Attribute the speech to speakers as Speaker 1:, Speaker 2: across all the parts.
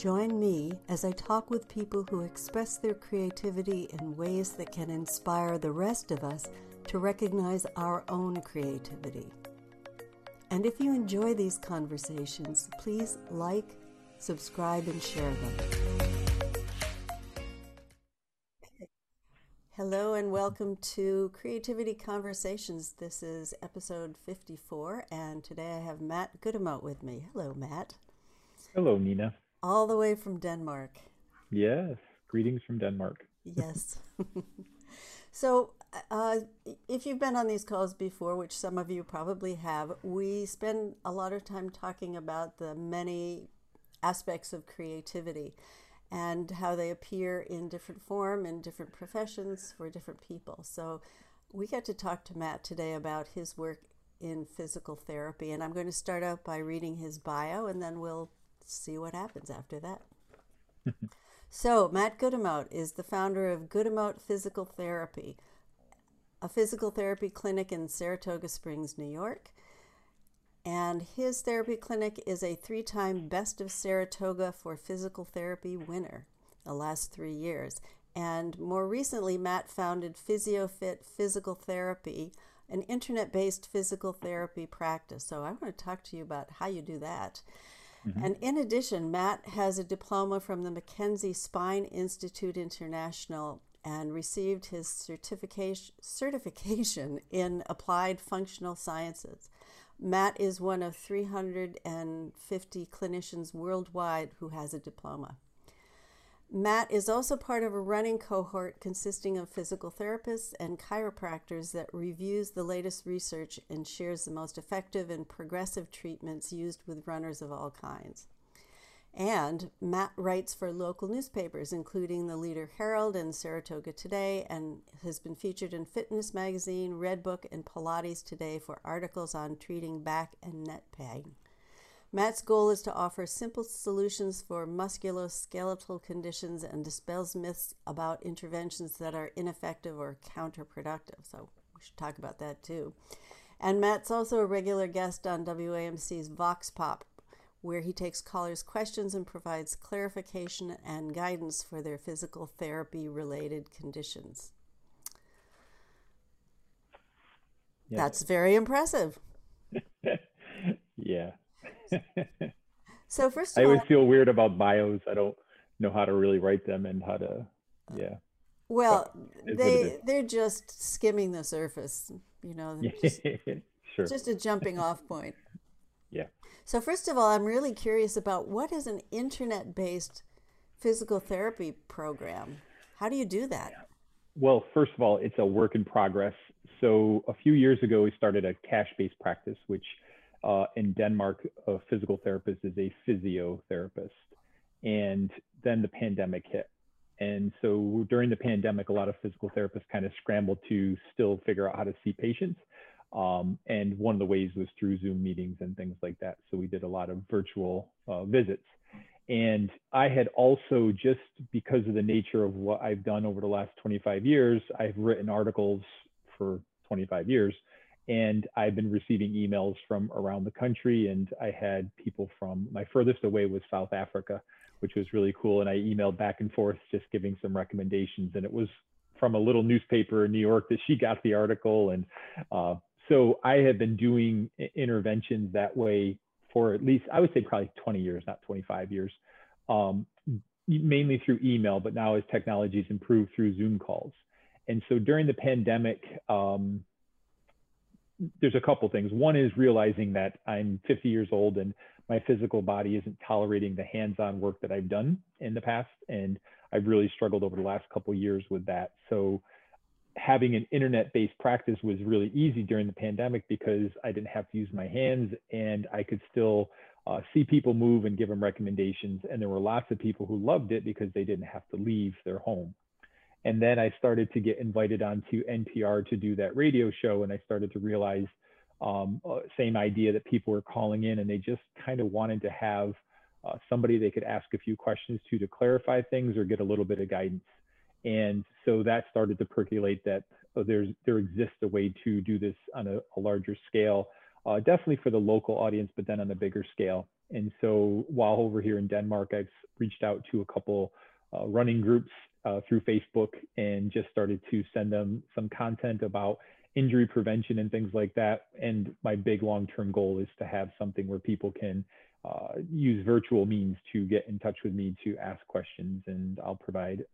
Speaker 1: Join me as I talk with people who express their creativity in ways that can inspire the rest of us to recognize our own creativity. And if you enjoy these conversations, please like, subscribe, and share them. Hello and welcome to Creativity Conversations. This is episode 54, and today I have Matt Guillemot with me. Hello, Matt.
Speaker 2: Hello, Nina.
Speaker 1: All the way from Denmark.
Speaker 2: Yes, greetings from Denmark.
Speaker 1: Yes. so, uh, if you've been on these calls before, which some of you probably have, we spend a lot of time talking about the many aspects of creativity and how they appear in different form in different professions for different people. So, we get to talk to Matt today about his work in physical therapy, and I'm going to start out by reading his bio, and then we'll see what happens after that. so, Matt Guillemot is the founder of Guillemot Physical Therapy, a physical therapy clinic in Saratoga Springs, New York. And his therapy clinic is a three time Best of Saratoga for Physical Therapy winner the last three years. And more recently, Matt founded PhysioFit Physical Therapy, an internet based physical therapy practice. So I want to talk to you about how you do that. Mm-hmm. And in addition, Matt has a diploma from the McKenzie Spine Institute International and received his certification certification in applied functional sciences. Matt is one of 350 clinicians worldwide who has a diploma. Matt is also part of a running cohort consisting of physical therapists and chiropractors that reviews the latest research and shares the most effective and progressive treatments used with runners of all kinds. And Matt writes for local newspapers, including the Leader Herald and Saratoga Today, and has been featured in Fitness Magazine, Redbook, and Pilates Today for articles on treating back and neck pain. Matt's goal is to offer simple solutions for musculoskeletal conditions and dispels myths about interventions that are ineffective or counterproductive. So we should talk about that too. And Matt's also a regular guest on WAMC's Vox Pop, where he takes callers' questions and provides clarification and guidance for their physical therapy related conditions. That's very impressive.
Speaker 2: yeah.
Speaker 1: so first
Speaker 2: I always feel weird about bios. I don't know how to really write them and how to yeah.
Speaker 1: Well, they they're just skimming the surface, you know. Just,
Speaker 2: sure.
Speaker 1: Just a jumping off point.
Speaker 2: Yeah.
Speaker 1: So first of all, I'm really curious about what is an internet-based physical therapy program? How do you do that?
Speaker 2: Well, first of all, it's a work in progress. So a few years ago, we started a cash-based practice, which uh, in Denmark, a physical therapist is a physiotherapist. And then the pandemic hit. And so during the pandemic, a lot of physical therapists kind of scrambled to still figure out how to see patients. Um, and one of the ways was through Zoom meetings and things like that. So we did a lot of virtual uh, visits. And I had also, just because of the nature of what I've done over the last 25 years, I've written articles for 25 years and I've been receiving emails from around the country. And I had people from my furthest away was South Africa, which was really cool. And I emailed back and forth, just giving some recommendations. And it was from a little newspaper in New York that she got the article. And uh, so I have been doing interventions that way for at least, I would say probably 20 years, not 25 years, um, mainly through email, but now as technologies improve through Zoom calls. And so during the pandemic, um, there's a couple things. One is realizing that I'm 50 years old and my physical body isn't tolerating the hands-on work that I've done in the past, and I've really struggled over the last couple years with that. So having an internet-based practice was really easy during the pandemic because I didn't have to use my hands and I could still uh, see people move and give them recommendations. And there were lots of people who loved it because they didn't have to leave their home. And then I started to get invited onto NPR to do that radio show, and I started to realize um, uh, same idea that people were calling in and they just kind of wanted to have uh, somebody they could ask a few questions to to clarify things or get a little bit of guidance. And so that started to percolate that oh, there's there exists a way to do this on a, a larger scale. uh, definitely for the local audience, but then on a bigger scale. And so while over here in Denmark, I've reached out to a couple uh, running groups uh, through Facebook and just started to send them some content about injury prevention and things like that. And my big long-term goal is to have something where people can uh, use virtual means to get in touch with me to ask questions, and I'll provide,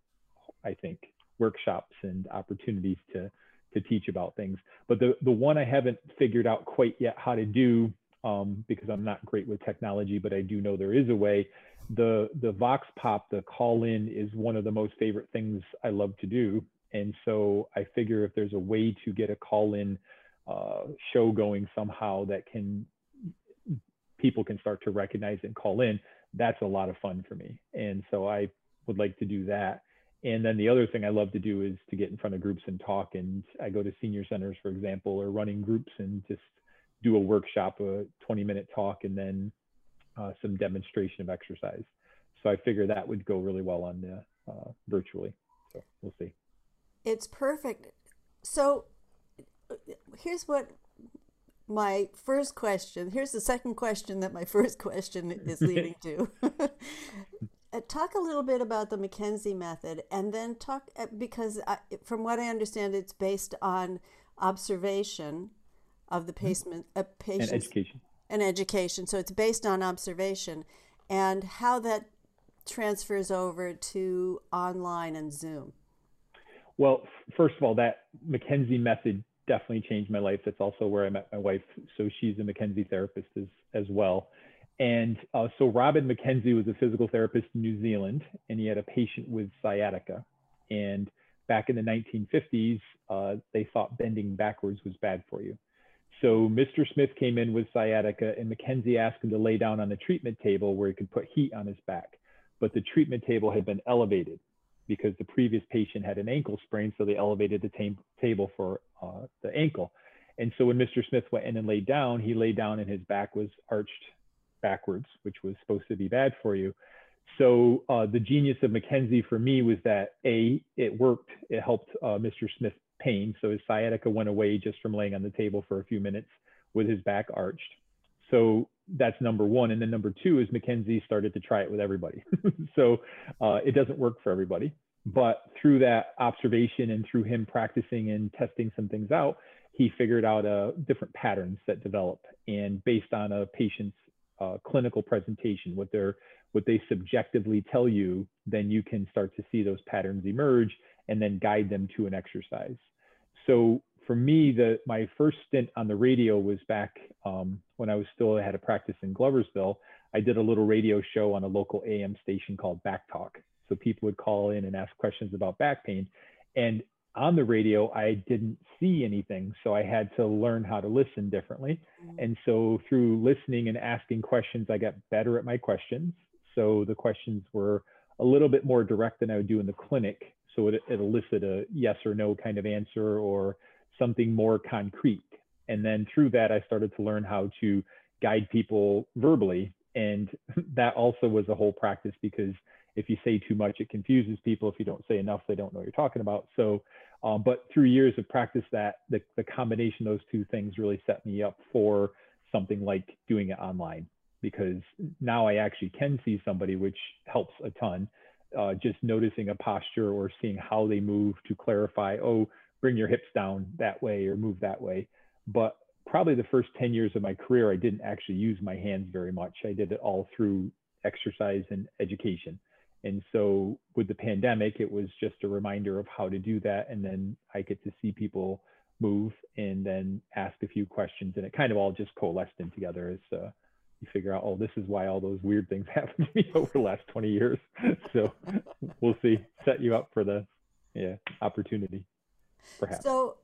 Speaker 2: I think, workshops and opportunities to to teach about things. But the the one I haven't figured out quite yet how to do um, because I'm not great with technology, but I do know there is a way. The the Vox Pop, the call in, is one of the most favorite things I love to do, and so I figure if there's a way to get a call in uh, show going somehow that can people can start to recognize and call in, that's a lot of fun for me. And so I would like to do that. And then the other thing I love to do is to get in front of groups and talk. And I go to senior centers, for example, or running groups and just do a workshop, a 20 minute talk, and then uh, some demonstration of exercise. So I figure that would go really well on the uh, virtually. So we'll see.
Speaker 1: It's perfect. So here's what my first question here's the second question that my first question is leading to uh, talk a little bit about the mckenzie method and then talk uh, because I, from what i understand it's based on observation of the patient, uh,
Speaker 2: and education
Speaker 1: and education so it's based on observation and how that transfers over to online and zoom
Speaker 2: well first of all that mckenzie method definitely changed my life. That's also where I met my wife. So she's a McKenzie therapist as, as well. And uh, so Robin McKenzie was a physical therapist in New Zealand, and he had a patient with sciatica. And back in the 1950s, uh, they thought bending backwards was bad for you. So Mr. Smith came in with sciatica, and McKenzie asked him to lay down on the treatment table where he could put heat on his back. But the treatment table had been elevated because the previous patient had an ankle sprain, so they elevated the table for uh, the ankle. And so when Mr. Smith went in and laid down, he lay down and his back was arched backwards, which was supposed to be bad for you. So uh, the genius of McKenzie for me was that A, it worked. It helped uh, Mr. Smith's pain. So his sciatica went away just from laying on the table for a few minutes with his back arched. So that's number one. And then number two is McKenzie started to try it with everybody. so uh, it doesn't work for everybody. But through that observation and through him practicing and testing some things out, he figured out uh, different patterns that develop. And based on a patient's uh, clinical presentation, what they're what they subjectively tell you, then you can start to see those patterns emerge and then guide them to an exercise. So for me, the my first stint on the radio was back um, when I was still had a practice in Gloversville. I did a little radio show on a local AM station called Back Talk, so people would call in and ask questions about back pain. And on the radio, I didn't see anything. So I had to learn how to listen differently. Mm-hmm. And so through listening and asking questions, I got better at my questions. So the questions were a little bit more direct than I would do in the clinic. So it, it elicited a yes or no kind of answer or something more concrete. And then through that, I started to learn how to guide people verbally. And that also was a whole practice because if you say too much, it confuses people. If you don't say enough, they don't know what you're talking about. So, um, but through years of practice, that the, the combination of those two things really set me up for something like doing it online because now I actually can see somebody, which helps a ton. Uh, just noticing a posture or seeing how they move to clarify, oh, bring your hips down that way or move that way. But probably the first 10 years of my career, I didn't actually use my hands very much. I did it all through exercise and education. And so with the pandemic, it was just a reminder of how to do that. And then I get to see people move and then ask a few questions. And it kind of all just coalesced in together as uh, you figure out, oh, this is why all those weird things happened to me over the last 20 years. so we'll see, set you up for the yeah opportunity, perhaps.
Speaker 1: So,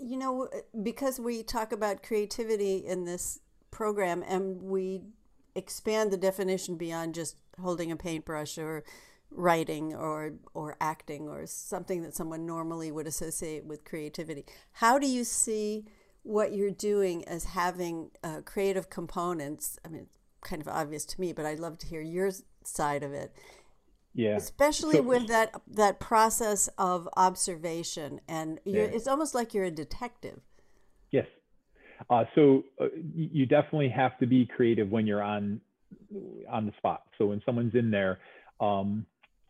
Speaker 1: you know, because we talk about creativity in this program and we expand the definition beyond just holding a paintbrush or writing or or acting or something that someone normally would associate with creativity. How do you see what you're doing as having uh, creative components? I mean, kind of obvious to me, but I'd love to hear your side of it.
Speaker 2: Yeah.
Speaker 1: Especially so, with that that process of observation, and yeah. it's almost like you're a detective.
Speaker 2: Yes. Uh, so uh, you definitely have to be creative when you're on on the spot. So when someone's in there, um,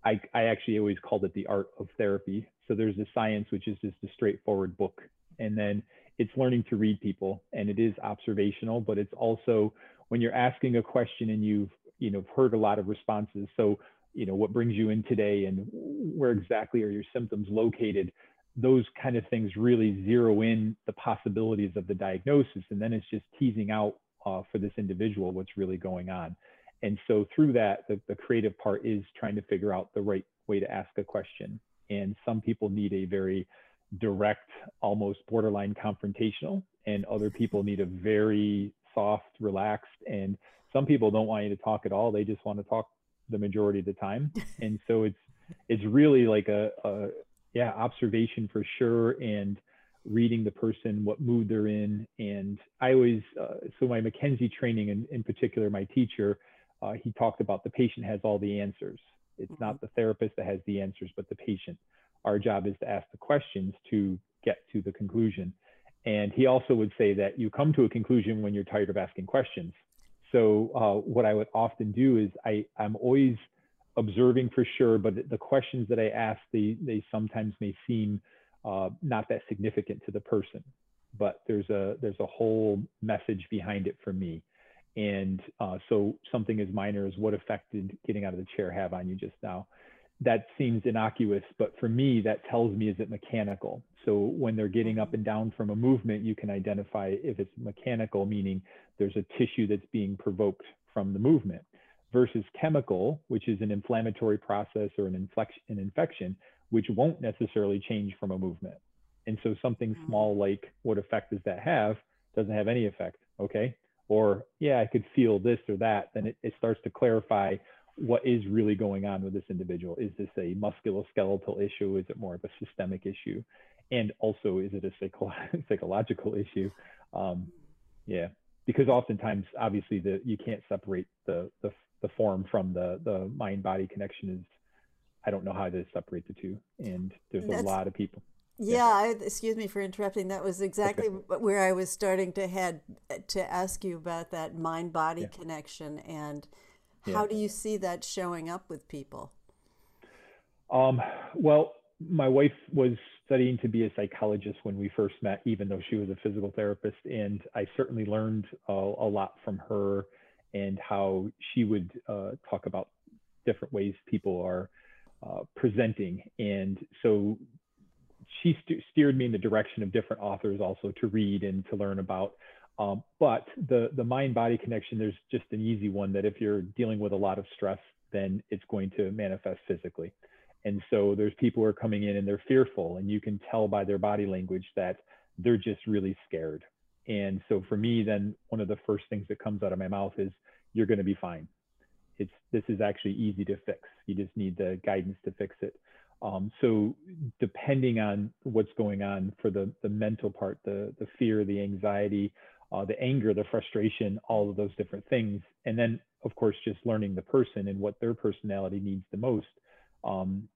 Speaker 2: I, I actually always called it the art of therapy. So there's the science, which is just a straightforward book, and then it's learning to read people, and it is observational, but it's also when you're asking a question and you've you know heard a lot of responses. So you know what brings you in today and where exactly are your symptoms located? Those kind of things really zero in the possibilities of the diagnosis and then it's just teasing out uh, for this individual what's really going on. And so through that the, the creative part is trying to figure out the right way to ask a question. And some people need a very direct almost borderline confrontational and other people need a very soft relaxed and some people don't want you to talk at all. They just want to talk the majority of the time. And so it's it's really like a, a yeah observation for sure and reading the person what mood they're in. And i always uh, so my mckenzie training and in particular my teacher uh, he talked about the patient has all the answers. It's mm-hmm. not the therapist that has the answers but the patient our job is to ask the questions to get to the conclusion and he also would say that you come to a conclusion when you're tired of asking questions so uh, what I would often do is I, I'm always observing for sure, but the questions that I ask, they, they sometimes may seem uh, not that significant to the person, but there's a, there's a whole message behind it for me. And uh, so something as minor as what effect did getting out of the chair have on you just now? That seems innocuous, but for me, that tells me is it mechanical. So when they're getting up and down from a movement, you can identify if it's mechanical, meaning there's a tissue that's being provoked from the movement, versus chemical, which is an inflammatory process or an, inflection, an infection, which won't necessarily change from a movement. And so something mm-hmm. small like what effect does that have doesn't have any effect, okay? Or yeah, I could feel this or that, then it, it starts to clarify what is really going on with this individual. Is this a musculoskeletal issue? Is it more of a systemic issue? And also, is it a psycho- psychological issue? Um, yeah, because oftentimes, obviously, the you can't separate the the, the form from the the mind body connection. Is I don't know how to separate the two, and there's That's, a lot of people.
Speaker 1: Yeah, I, excuse me for interrupting. That was exactly okay. where I was starting to head to ask you about that mind body yeah. connection and how do you see that showing up with people?
Speaker 2: Um, well, my wife was studying to be a psychologist when we first met, even though she was a physical therapist. And I certainly learned uh, a lot from her and how she would uh, talk about different ways people are uh, presenting. And so she st- steered me in the direction of different authors also to read and to learn about. Um, but the, the mind body connection, there's just an easy one that if you're dealing with a lot of stress, then it's going to manifest physically. And so there's people who are coming in and they're fearful, and you can tell by their body language that they're just really scared. And so for me, then one of the first things that comes out of my mouth is, "You're going to be fine. It's this is actually easy to fix. You just need the guidance to fix it." Um, so depending on what's going on for the the mental part, the the fear, the anxiety, uh, the anger, the frustration, all of those different things. And then, of course, just learning the person and what their personality needs the most. Um,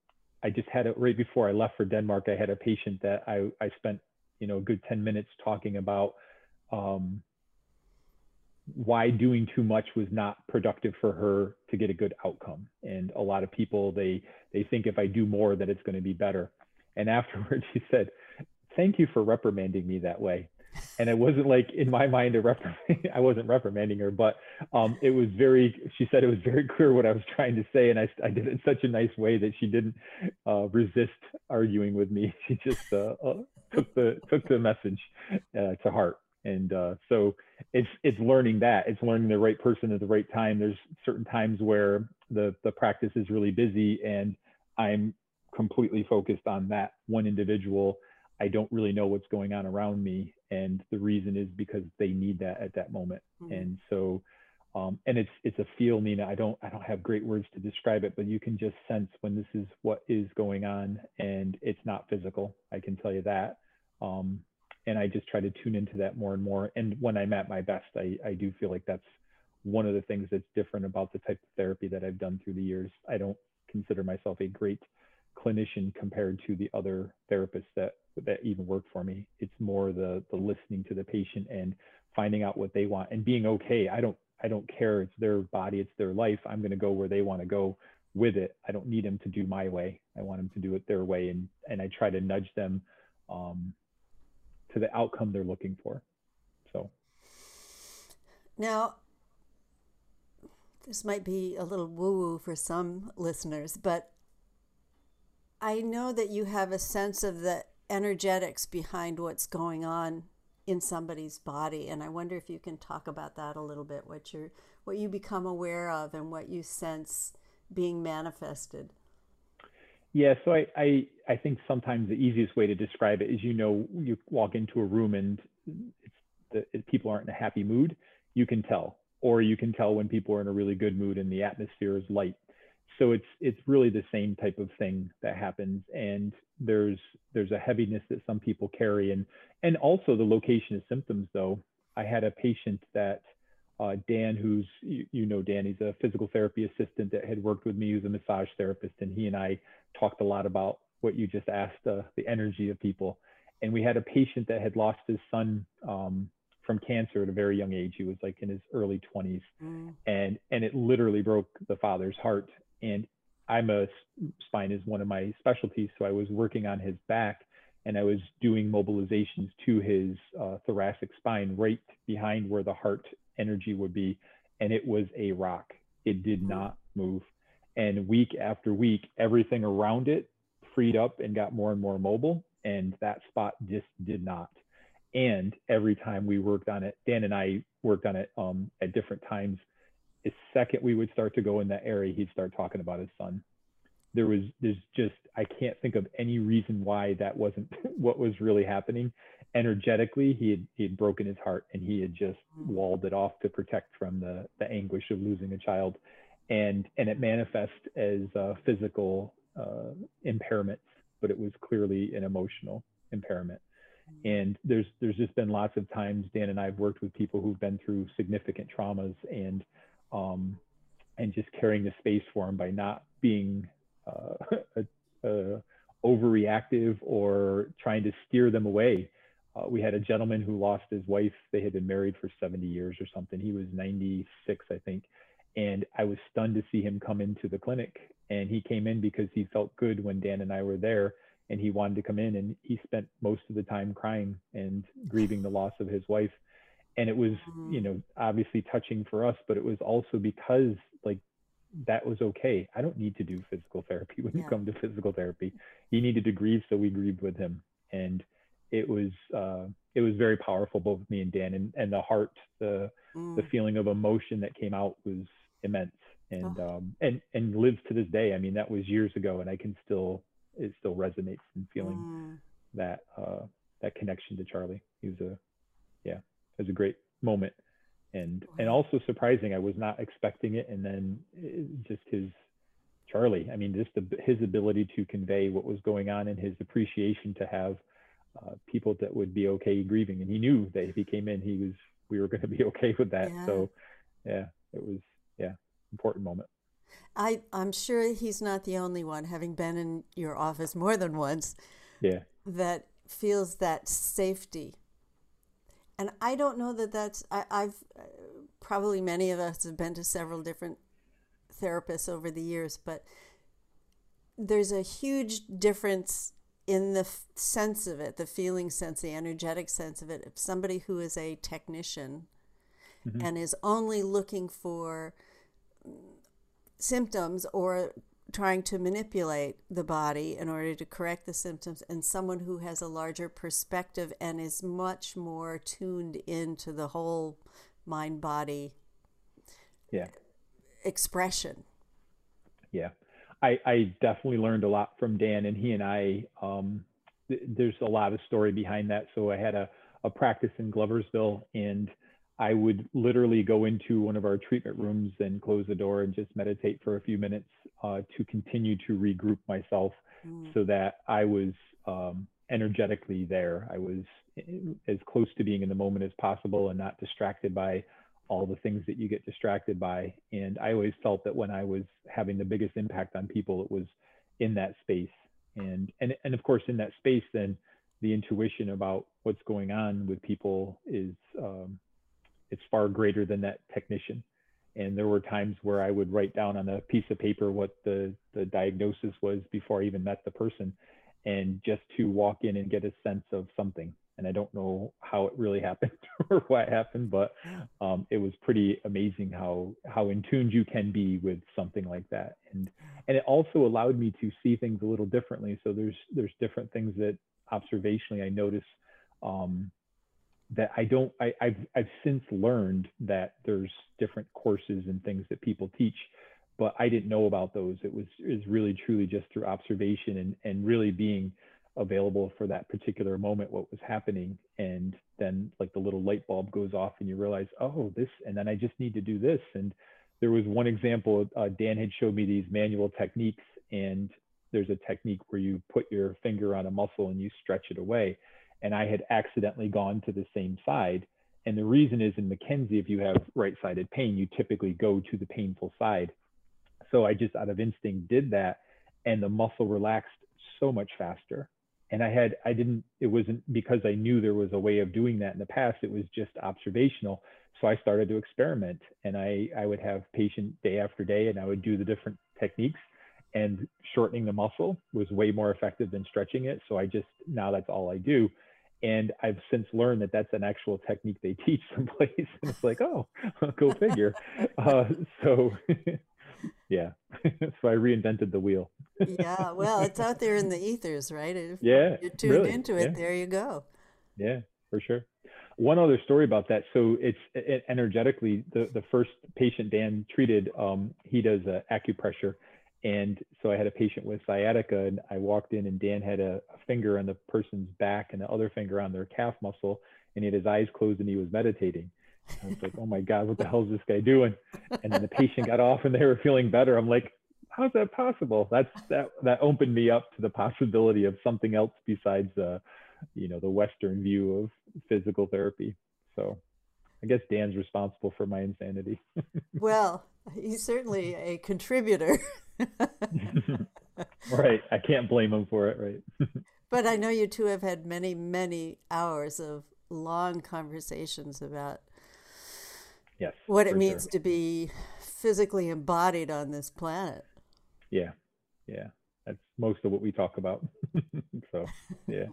Speaker 2: I just had it right before I left for Denmark. I had a patient that I, I spent, you know, a good 10 minutes talking about um, why doing too much was not productive for her to get a good outcome. And a lot of people, they, they think if I do more, that it's going to be better. And afterwards, she said, thank you for reprimanding me that way and it wasn't like in my mind a i wasn't reprimanding her but um, it was very she said it was very clear what i was trying to say and i, I did it in such a nice way that she didn't uh, resist arguing with me. She just uh, uh, took the took the message uh, to heart. And uh, so it's it's learning that it's learning the right person at the right time. There's certain times where the the practice is really busy and i'm completely focused on that one individual I don't really know what's going on around me. And the reason is because they need that at that moment. Mm-hmm. And so, um, and it's it's a feel, Nina. I don't I don't have great words to describe it, but you can just sense when this is what is going on, and it's not physical. I can tell you that. Um, and I just try to tune into that more and more. And when I'm at my best, I I do feel like that's one of the things that's different about the type of therapy that I've done through the years. I don't consider myself a great clinician compared to the other therapists that that even work for me. It's more the the listening to the patient and finding out what they want and being okay. I don't I don't care. It's their body, it's their life. I'm going to go where they want to go with it. I don't need them to do my way. I want them to do it their way, and and I try to nudge them um, to the outcome they're looking for. So
Speaker 1: now. This might be a little woo woo for some listeners, but I know that you have a sense of the energetics behind what's going on in somebody's body and i wonder if you can talk about that a little bit what you what you become aware of and what you sense being manifested.
Speaker 2: Yeah so I, I i think sometimes the easiest way to describe it is you know you walk into a room and it's the if people aren't in a happy mood you can tell. Or you can tell when people are in a really good mood and the atmosphere is light so it's it's really the same type of thing that happens and there's there's a heaviness that some people carry. And and also the location of symptoms though. I had a patient that uh, dan who's you, you, know dan he's a physical therapy assistant that had worked with me who's a massage therapist and he and i talked a lot about what you just asked uh, the energy of people. And we had a patient that had lost his son um, from cancer at a very young age. He was like in his early 20s mm. and and it literally broke the father's heart and I'm a spine is one of my specialties, so I was working on his back and I was doing mobilizations to his uh, thoracic spine right behind where the heart energy would be, and it was a rock. It did mm-hmm. not move, and week after week, everything around it freed up and got more and more mobile, and that spot just did not. And every time we worked on it, Dan and I worked on it um, at different times the second we would start to go in that area, he'd start talking about his son. There was, there's just, I can't think of any reason why that wasn't what was really happening. Energetically, he had, he had broken his heart and he had just hmm. walled it off to protect from the, the anguish of losing a child. And, and it manifests as uh, physical uh, impairments, but it was clearly an emotional impairment hmm. and there's there's just been lots of times Dan and I've worked with people who've been through significant traumas and um, and just carrying the space for them by not being uh, overreactive or trying to steer them away. Uh, we had a gentleman who lost his wife. They had been married for 70 years or something. He was 96, I think. And I was stunned to see him come into the clinic. And he came in because he felt good when Dan and I were there. And he wanted to come in. And he spent most of the time crying and grieving the loss of his wife and it was mm-hmm. you know obviously touching for us but it was also because like that was okay i don't need to do physical therapy when yeah. you come to physical therapy he needed to grieve so we grieved with him and it was uh, it was very powerful both me and dan and, and the heart the mm. the feeling of emotion that came out was immense and oh. um and and lives to this day i mean that was years ago and i can still it still resonates in feeling mm. that uh that connection to charlie he was a was a great moment. And and also surprising i was not expecting it. And then just his charlie i mean just the, his ability to convey what was going on and his appreciation to have uh, people that would be okay grieving. And he knew that if he came in he was we were going to be okay with that. Yeah. so yeah it was yeah important moment.
Speaker 1: I i'm sure he's not the only one having been in your office more than once
Speaker 2: yeah.
Speaker 1: that feels that safety and I don't know that that's I, have uh, probably many of us have been to several different therapists over the years, but there's a huge difference in the f- sense of it, the feeling sense, the energetic sense of it. If somebody who is a technician mm-hmm. and is only looking for symptoms or trying to manipulate the body in order to correct the symptoms and someone who has a larger perspective and is much more tuned into the whole mind body
Speaker 2: yeah.
Speaker 1: expression.
Speaker 2: Yeah. I i definitely learned a lot from dan and he and i um th- there's a lot of story behind that. So i had a a practice in gloversville and I would literally go into one of our treatment rooms and close the door and just meditate for a few minutes uh, to continue to regroup myself mm. so that I was um, energetically there. I was eh, as close to being in the moment as possible and not distracted by all the things that you get distracted by. And I always felt that when I was having the biggest impact on people, it was in that space and and and of course in that space then the intuition about what's going on with people is um, it's far greater than that technician. And there were times where i would write down on a piece of paper what the the diagnosis was before i even met the person and just to walk in and get a sense of something. And I don't know how it really happened or what happened, but um, it was pretty amazing how how in tuned you can be with something like that, and and it also allowed me to see things a little differently. So there's there's different things that observationally I notice um, that I don't I, I've I've since learned that there's different courses and things that people teach, but I didn't know about those. It was is really truly just through observation and and really being available for that particular moment what was happening. And then like the little light bulb goes off and you realize oh this and then i just need to do this. And there was one example uh, dan had showed me these manual techniques and there's a technique where you put your finger on a muscle and you stretch it away and i had accidentally gone to the same side. And the reason is in mckenzie if you have right-sided pain you typically go to the painful side. So i just out of instinct did that and the muscle relaxed so much faster. And I had I didn't it wasn't because I knew there was a way of doing that in the past it was just observational. So I started to experiment and I I would have patient day after day and I would do the different techniques and shortening the muscle was way more effective than stretching it. So I just now that's all I do and I've since learned that that's an actual technique they teach someplace and it's like oh go figure uh, so yeah. so I reinvented the wheel.
Speaker 1: yeah. Well, it's out there in the ethers, right? If
Speaker 2: yeah.
Speaker 1: You're tuned
Speaker 2: really,
Speaker 1: into it.
Speaker 2: Yeah.
Speaker 1: There you go.
Speaker 2: Yeah, for sure. One other story about that. So it's it, energetically the, the first patient Dan treated, um, he does uh, acupressure. And so I had a patient with sciatica and I walked in and Dan had a, a finger on the person's back and the other finger on their calf muscle and he had his eyes closed and he was meditating. I was like, oh my God, what the hell is this guy doing? And then the patient got off and they were feeling better. I'm like, how's that possible? That's that that opened me up to the possibility of something else besides uh, you know, the Western view of physical therapy. So I guess Dan's responsible for my insanity.
Speaker 1: well, he's certainly a contributor.
Speaker 2: right. I can't blame him for it, right?
Speaker 1: but I know you two have had many, many hours of long conversations about
Speaker 2: yes
Speaker 1: what it means sure. to be physically embodied on this planet
Speaker 2: yeah yeah that's most of what we talk about so yeah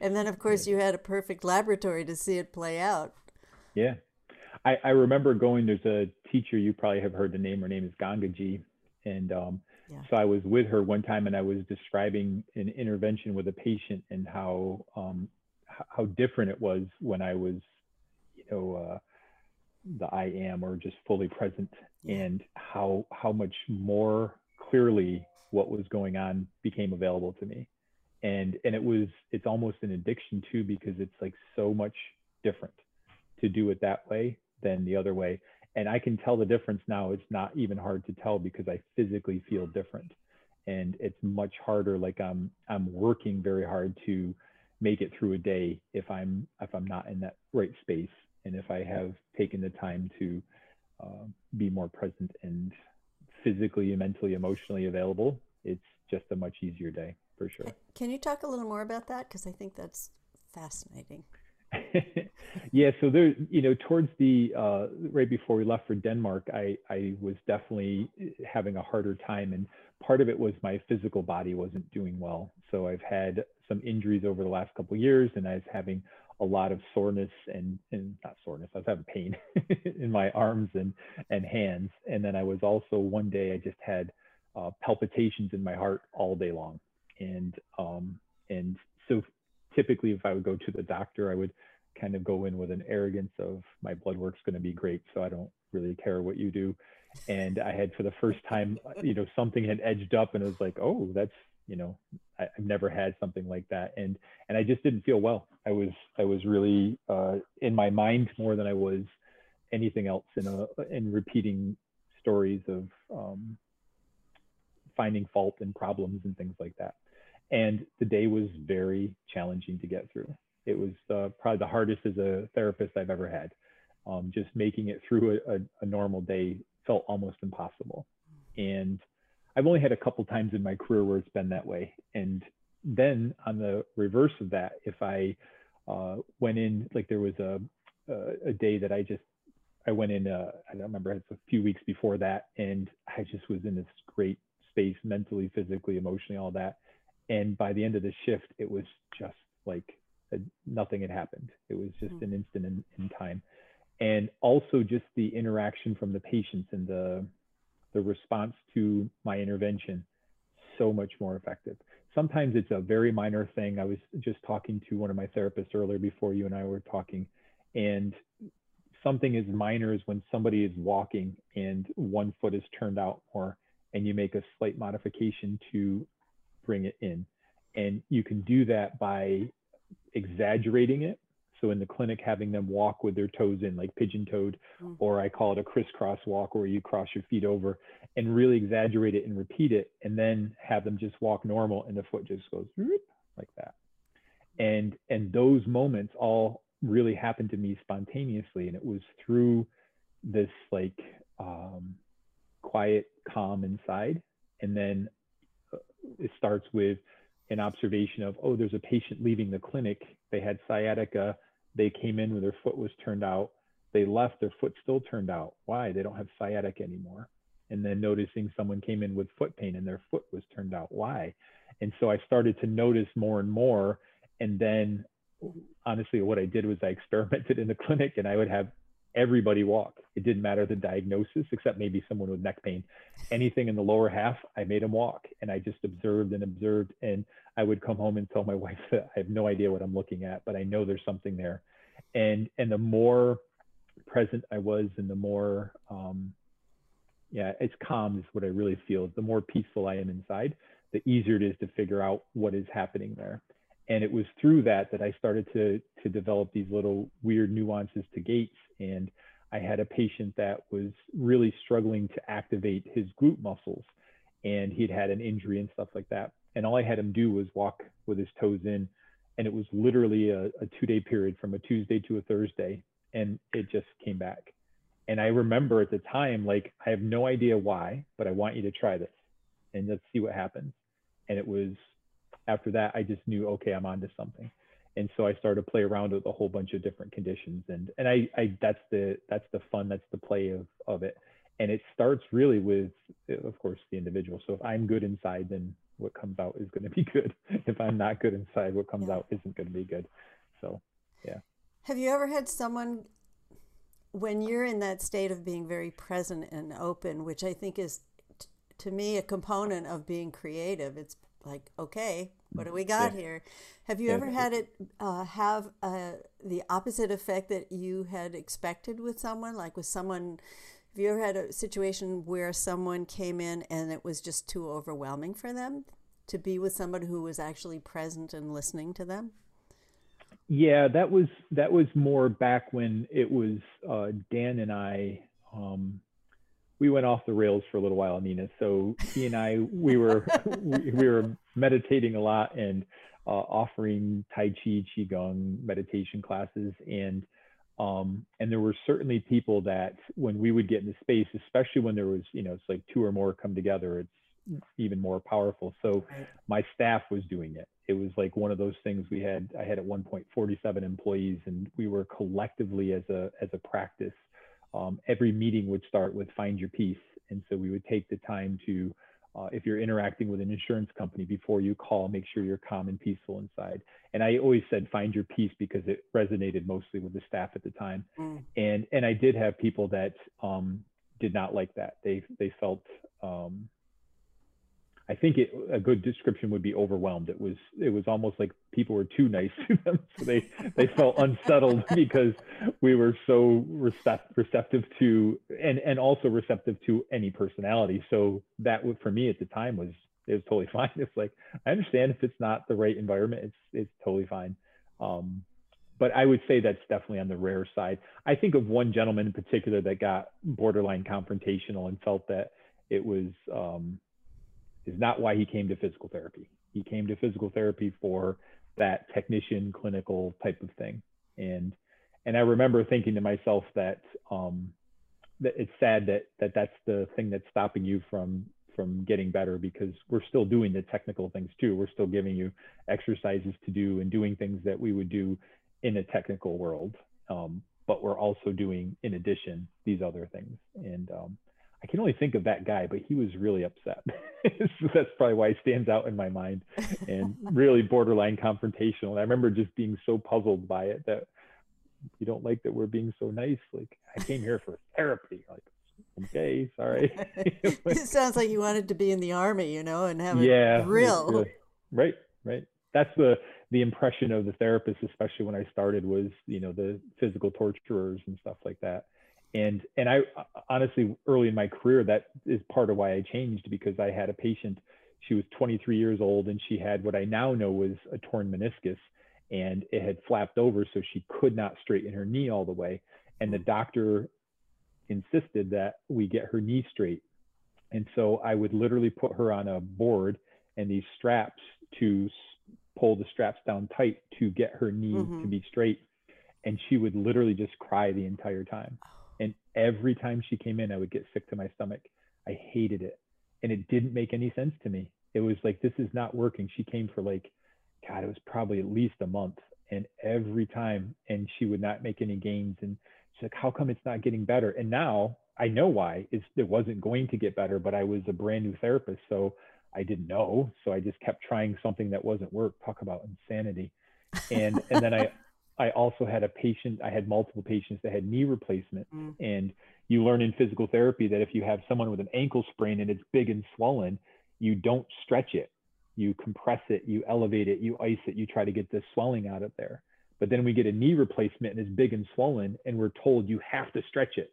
Speaker 1: and then of course yeah. you had a perfect laboratory to see it play out
Speaker 2: yeah I, I remember going there's a teacher you probably have heard the name her name is gangaji and um, yeah. so i was with her one time and i was describing an intervention with a patient and how um, how different it was when i was you know uh, the I am or just fully present and how how much more clearly what was going on became available to me. And and it was it's almost an addiction too because it's like so much different to do it that way than the other way. And I can tell the difference now. It's not even hard to tell because I physically feel different. And it's much harder like I'm I'm working very hard to make it through a day if I'm if I'm not in that right space and if I have taken the time to uh, be more present and physically, mentally, emotionally available, it's just a much easier day for sure.
Speaker 1: Can you talk a little more about that? Because I think that's fascinating.
Speaker 2: yeah, so there, you know, towards the uh, right before we left for Denmark, I I was definitely having a harder time, and part of it was my physical body wasn't doing well. So I've had some injuries over the last couple years, and I was having a lot of soreness and, and not soreness, I was having pain in my arms and, and hands. And then I was also one day I just had uh, palpitations in my heart all day long. And, um, and so typically if I would go to the doctor, I would kind of go in with an arrogance of my blood work's going to be great. So I don't really care what you do. And I had for the first time, you know, something had edged up and it was like, oh, that's you know I, have never had something like that and and I just didn't feel well I was I was really uh, in my mind more than I was anything else in a in repeating stories of um, finding fault and problems and things like that and the day was very challenging to get through it was uh, probably the hardest as a therapist I've ever had um, just making it through a, a, a normal day felt almost impossible and I've only had a couple times in my career where it's been that way. And then on the reverse of that, if I uh, went in, like there was a, a, a day that I just, I went in, uh, I don't remember, it's a few weeks before that. And I just was in this great space mentally, physically, emotionally, all that. And by the end of the shift, it was just like a, nothing had happened. It was just mm-hmm. an instant in, in time. And also just the interaction from the patients and the, the response to my intervention so much more effective. Sometimes it's a very minor thing. I was just talking to one of my therapists earlier before you and I were talking, and something as minor as when somebody is walking and one foot is turned out more, and you make a slight modification to bring it in. And you can do that by exaggerating it so in the clinic, having them walk with their toes in, like pigeon toed, mm. or I call it a crisscross walk, where you cross your feet over and really exaggerate it and repeat it, and then have them just walk normal, and the foot just goes like that. And and those moments all really happened to me spontaneously, and it was through this like um, quiet calm inside, and then it starts with an observation of oh there's a patient leaving the clinic they had sciatica they came in with their foot was turned out. They left, their foot still turned out. Why? They don't have sciatic anymore. And then noticing someone came in with foot pain and their foot was turned out. Why? And so I started to notice more and more. And then honestly, what I did was I experimented in the clinic and I would have everybody walk. It didn't matter the diagnosis, except maybe someone with neck pain. Anything in the lower half, I made them walk. And I just observed and observed. And I would come home and tell my wife that I have no idea what I'm looking at, but I know there's something there. And and the more present I was and the more um yeah, it's calm is what I really feel. The more peaceful I am inside, the easier it is to figure out what is happening there and it was through that that I started to to develop these little weird nuances to gaits. And I had a patient that was really struggling to activate his glute muscles, and he'd had an injury and stuff like that. And all I had him do was walk with his toes in, and it was literally a, a two day period from a Tuesday to a Thursday, and it just came back. And I remember at the time, like, I have no idea why, but I want you to try this and let's see what happens. And it was after that, I just knew, okay, I'm onto something. And so I started to play around with a whole bunch of different conditions. And, and I, I, that's the, that's the fun, that's the play of, of it. And it starts really with, uh, of course, the individual. So if I'm good inside, then what comes out is going to be good. If I'm not good inside, what comes yeah. out isn't going to be good. So, yeah.
Speaker 1: Have you ever had someone when you're in that state of being very present and open, which I think is t- to me a component of being creative? It's like, okay, what do we got yeah. here? Have you ever had it uh, have uh, the opposite effect that you had expected with someone? Like with someone, have you ever had a situation where someone came in and it was just too overwhelming for them to be with someone who was actually present and listening to them?
Speaker 2: Yeah, that was that was more back when it was uh, Dan and I. Um, we went off the rails for a little while, Nina. So he and I, we were we, we, were meditating a lot and uh, offering Tai Chi, Qigong meditation classes, and um, and there were certainly people that when we would get in the space, especially when there was, you know, it's like two or more come together, it's even more powerful. So my staff was doing it. It was like one of those things we had. I had at one point 47 employees, and we were collectively as a as a practice um, every meeting would start with find your peace. And so we would take the time to, uh, if you're interacting with an insurance company before you call, make sure you're calm and peaceful inside. And I always said find your peace because it resonated mostly with the staff at the time. Mm. And and I did have people that um, did not like that. They they felt um, I think it, a good description would be overwhelmed. It was it was almost like people were too nice to them, so they they felt unsettled because we were so recept, receptive to and and also receptive to any personality. So that would, for me at the time was it was totally fine. It's like I understand if it's not the right environment, it's it's totally fine. Um, but I would say that's definitely on the rare side. I think of one gentleman in particular that got borderline confrontational and felt that it was um, is not why he came to physical therapy. He came to physical therapy for that technician clinical type of thing. And and I remember thinking to myself that um, that it's sad that that that's the thing that's stopping you from from getting better because we're still doing the technical things too. We're still giving you exercises to do and doing things that we would do in a technical world. Um, but we're also doing, in addition, these other things. And um, I can only think of that guy, but he was really upset. so that's probably why he stands out in my mind and really borderline confrontational. I remember just being so puzzled by it that you don't like that we're being so nice. Like I came here for therapy. Like okay, sorry.
Speaker 1: it sounds like you wanted to be in the army, you know, and have
Speaker 2: yeah,
Speaker 1: real. Really,
Speaker 2: right, right. That's the the impression of the therapist, especially when I started, was you know the physical torturers and stuff like that. And and I honestly, early in my career, that is part of why I changed because I had a patient. She was 23 years old and she had what I now know was a torn meniscus, and it had flapped over, so she could not straighten her knee all the way. And the doctor insisted that we get her knee straight. And so I would literally put her on a board and these straps to pull the straps down tight to get her knee mm-hmm. to be straight. And she would literally just cry the entire time. And every time she came in, I would get sick to my stomach. I hated it. And it didn't make any sense to me. It was like, this is not working. She came for like, God, it was probably at least a month. And every time, and she would not make any gains. And she's like, how come it's not getting better? And now I know why. It's, it wasn't going to get better, but I was a brand new therapist. So I didn't know. So I just kept trying something that wasn't work. Talk about insanity. And, and then I, I also had a patient, I had multiple patients that had knee replacement. Mm. And you learn in physical therapy that if you have someone with an ankle sprain and it's big and swollen, you don't stretch it. You compress it, you elevate it, you ice it, you try to get the swelling out of there. But then we get a knee replacement and it's big and swollen, and we're told you have to stretch it.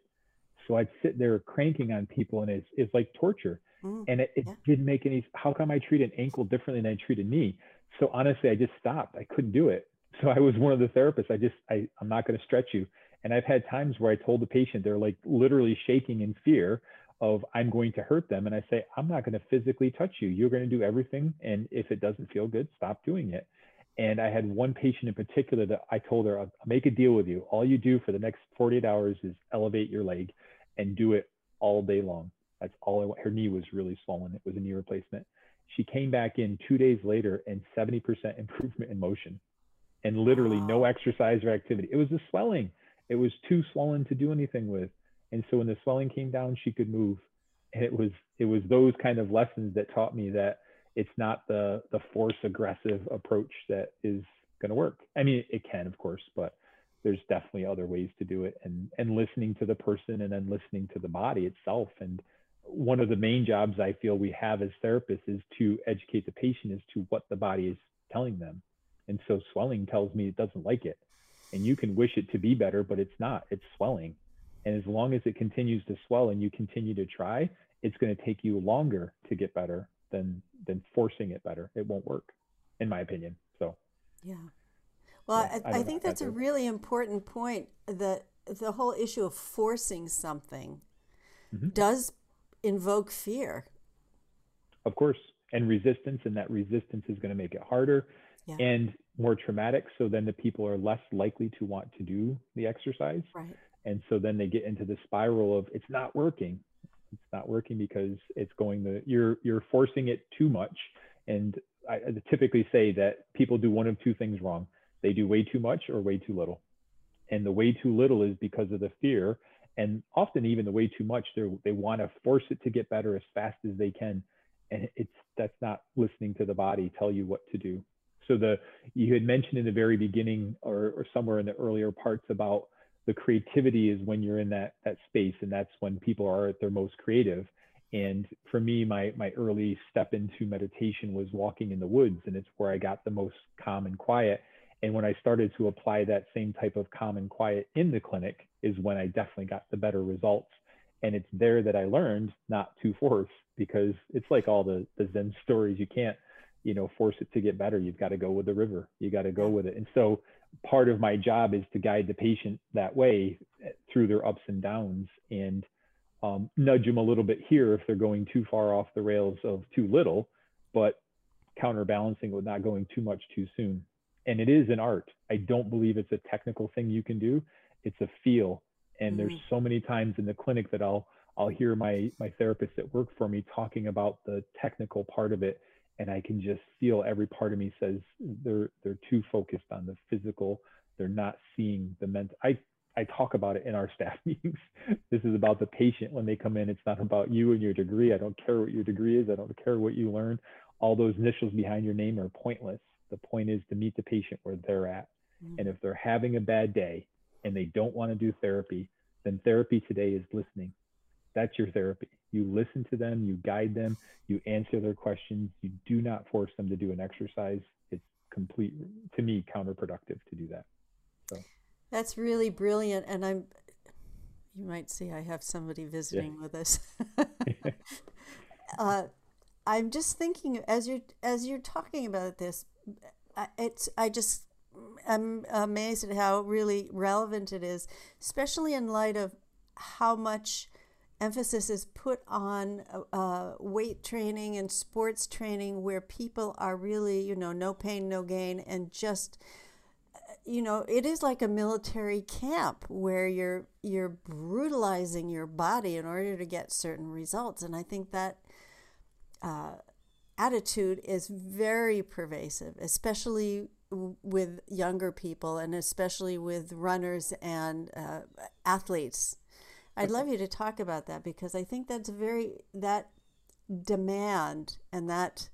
Speaker 2: So I'd sit there cranking on people, and it's, it's like torture. Mm, and it, it yeah. didn't make any. How come I treat an ankle differently than I treat a knee? So honestly, I just stopped. I couldn't do it. So I was one of the therapists. I just, I, I'm not going to stretch you. And I've had times where I told the patient they're like literally shaking in fear of I'm going to hurt them. And I say, I'm not going to physically touch you. You're going to do everything. And if it doesn't feel good, stop doing it. And I had one patient in particular that I told her, I'll make a deal with you. All you do for the next 48 hours is elevate your leg and do it all day long. That's all I want. Her knee was really swollen. It was a knee replacement. She came back in two days later and 70% improvement in motion and literally no exercise or activity. It was the swelling. It was too swollen to do anything with. And so when the swelling came down, she could move. And it was it was those kind of lessons that taught me that it's not the the force aggressive approach that is going to work. I mean, it can of course, but there's definitely other ways to do it and and listening to the person and then listening to the body itself and one of the main jobs I feel we have as therapists is to educate the patient as to what the body is telling them. And so swelling tells me it doesn't like it. And you can wish it to be better, but it's not. It's swelling. And as long as it continues to swell and you continue to try, it's going to take you longer to get better than than forcing it better. It won't work, in my opinion. So
Speaker 1: yeah. Well, I, I, I think that's a really important point that the whole issue of forcing something mm-hmm. does invoke fear.
Speaker 2: Of course, and resistance, and that resistance is going to make it harder yeah. and more traumatic. So then the people are less likely to want to do the exercise.
Speaker 1: Right.
Speaker 2: And so then they get into the spiral of it's not working. It's not working because it's going the you're you're forcing it too much. And I, I typically say that people do one of two things wrong. They do way too much or way too little. And the way too little is because of the fear and often even the way too much they they want to force it to get better as fast as they can and it's that's not listening to the body tell you what to do so the you had mentioned in the very beginning or, or somewhere in the earlier parts about the creativity is when you're in that that space and that's when people are at their most creative and for me my my early step into meditation was walking in the woods and it's where i got the most calm and quiet and when I started to apply that same type of calm and quiet in the clinic is when I definitely got the better results. And it's there that I learned not to force because it's like all the, the Zen stories. You can't, you know, force it to get better. You've got to go with the river. You got to go with it. And so part of my job is to guide the patient that way eh, through their ups and downs and um, nudge them a little bit here if they're going too far off the rails of too little, but counterbalancing with not going too much too soon and it is an art. I don't believe it's a technical thing you can do. It's a feel. And mm. there's so many times in the clinic that I'll I'll hear my my therapist at work for me talking about the technical part of it, and I can just feel every part of me says they're they're too focused on the physical. They're not seeing the mental. I I talk about it in our staff meetings. this is about the patient when they come in. It's not about you and your degree. I don't care what your degree is. I don't care what you learn. All those initials behind your name are pointless. The point is to meet the patient where they're at. Mm-hmm. And if they're having a bad day and they don't want to do therapy, then therapy today is listening. That's your therapy. You listen to them, you guide them, you answer their questions. You do not force them to do an exercise. It's complete, to me, counterproductive to do that. So
Speaker 1: that's really brilliant. And I'm, you might see I have somebody visiting yeah. with us. uh, I'm just thinking as you're as you're talking about this, it's I just I'm amazed at how really relevant it is, especially in light of how much emphasis is put on uh, weight training and sports training, where people are really, you know, no pain, no gain, and just, you know, it is like a military camp where you're you're brutalizing your body in order to get certain results, and I think that. Uh, attitude is very pervasive, especially with younger people and especially with runners and uh, athletes. I'd love you to talk about that because I think that's very that demand and that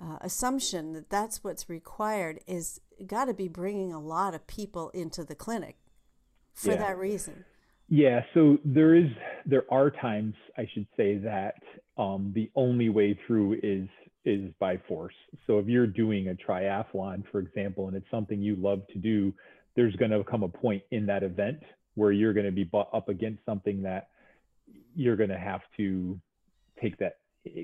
Speaker 1: uh, assumption that that's what's required is got to be bringing a lot of people into the clinic for yeah. that reason.
Speaker 2: Yeah, so there is there are times I should say that um, the only way through is is by force. So if you're doing a triathlon, for example, and it's something you love to do, there's going to come a point in that event where you're going to be up against something that you're going to have to take that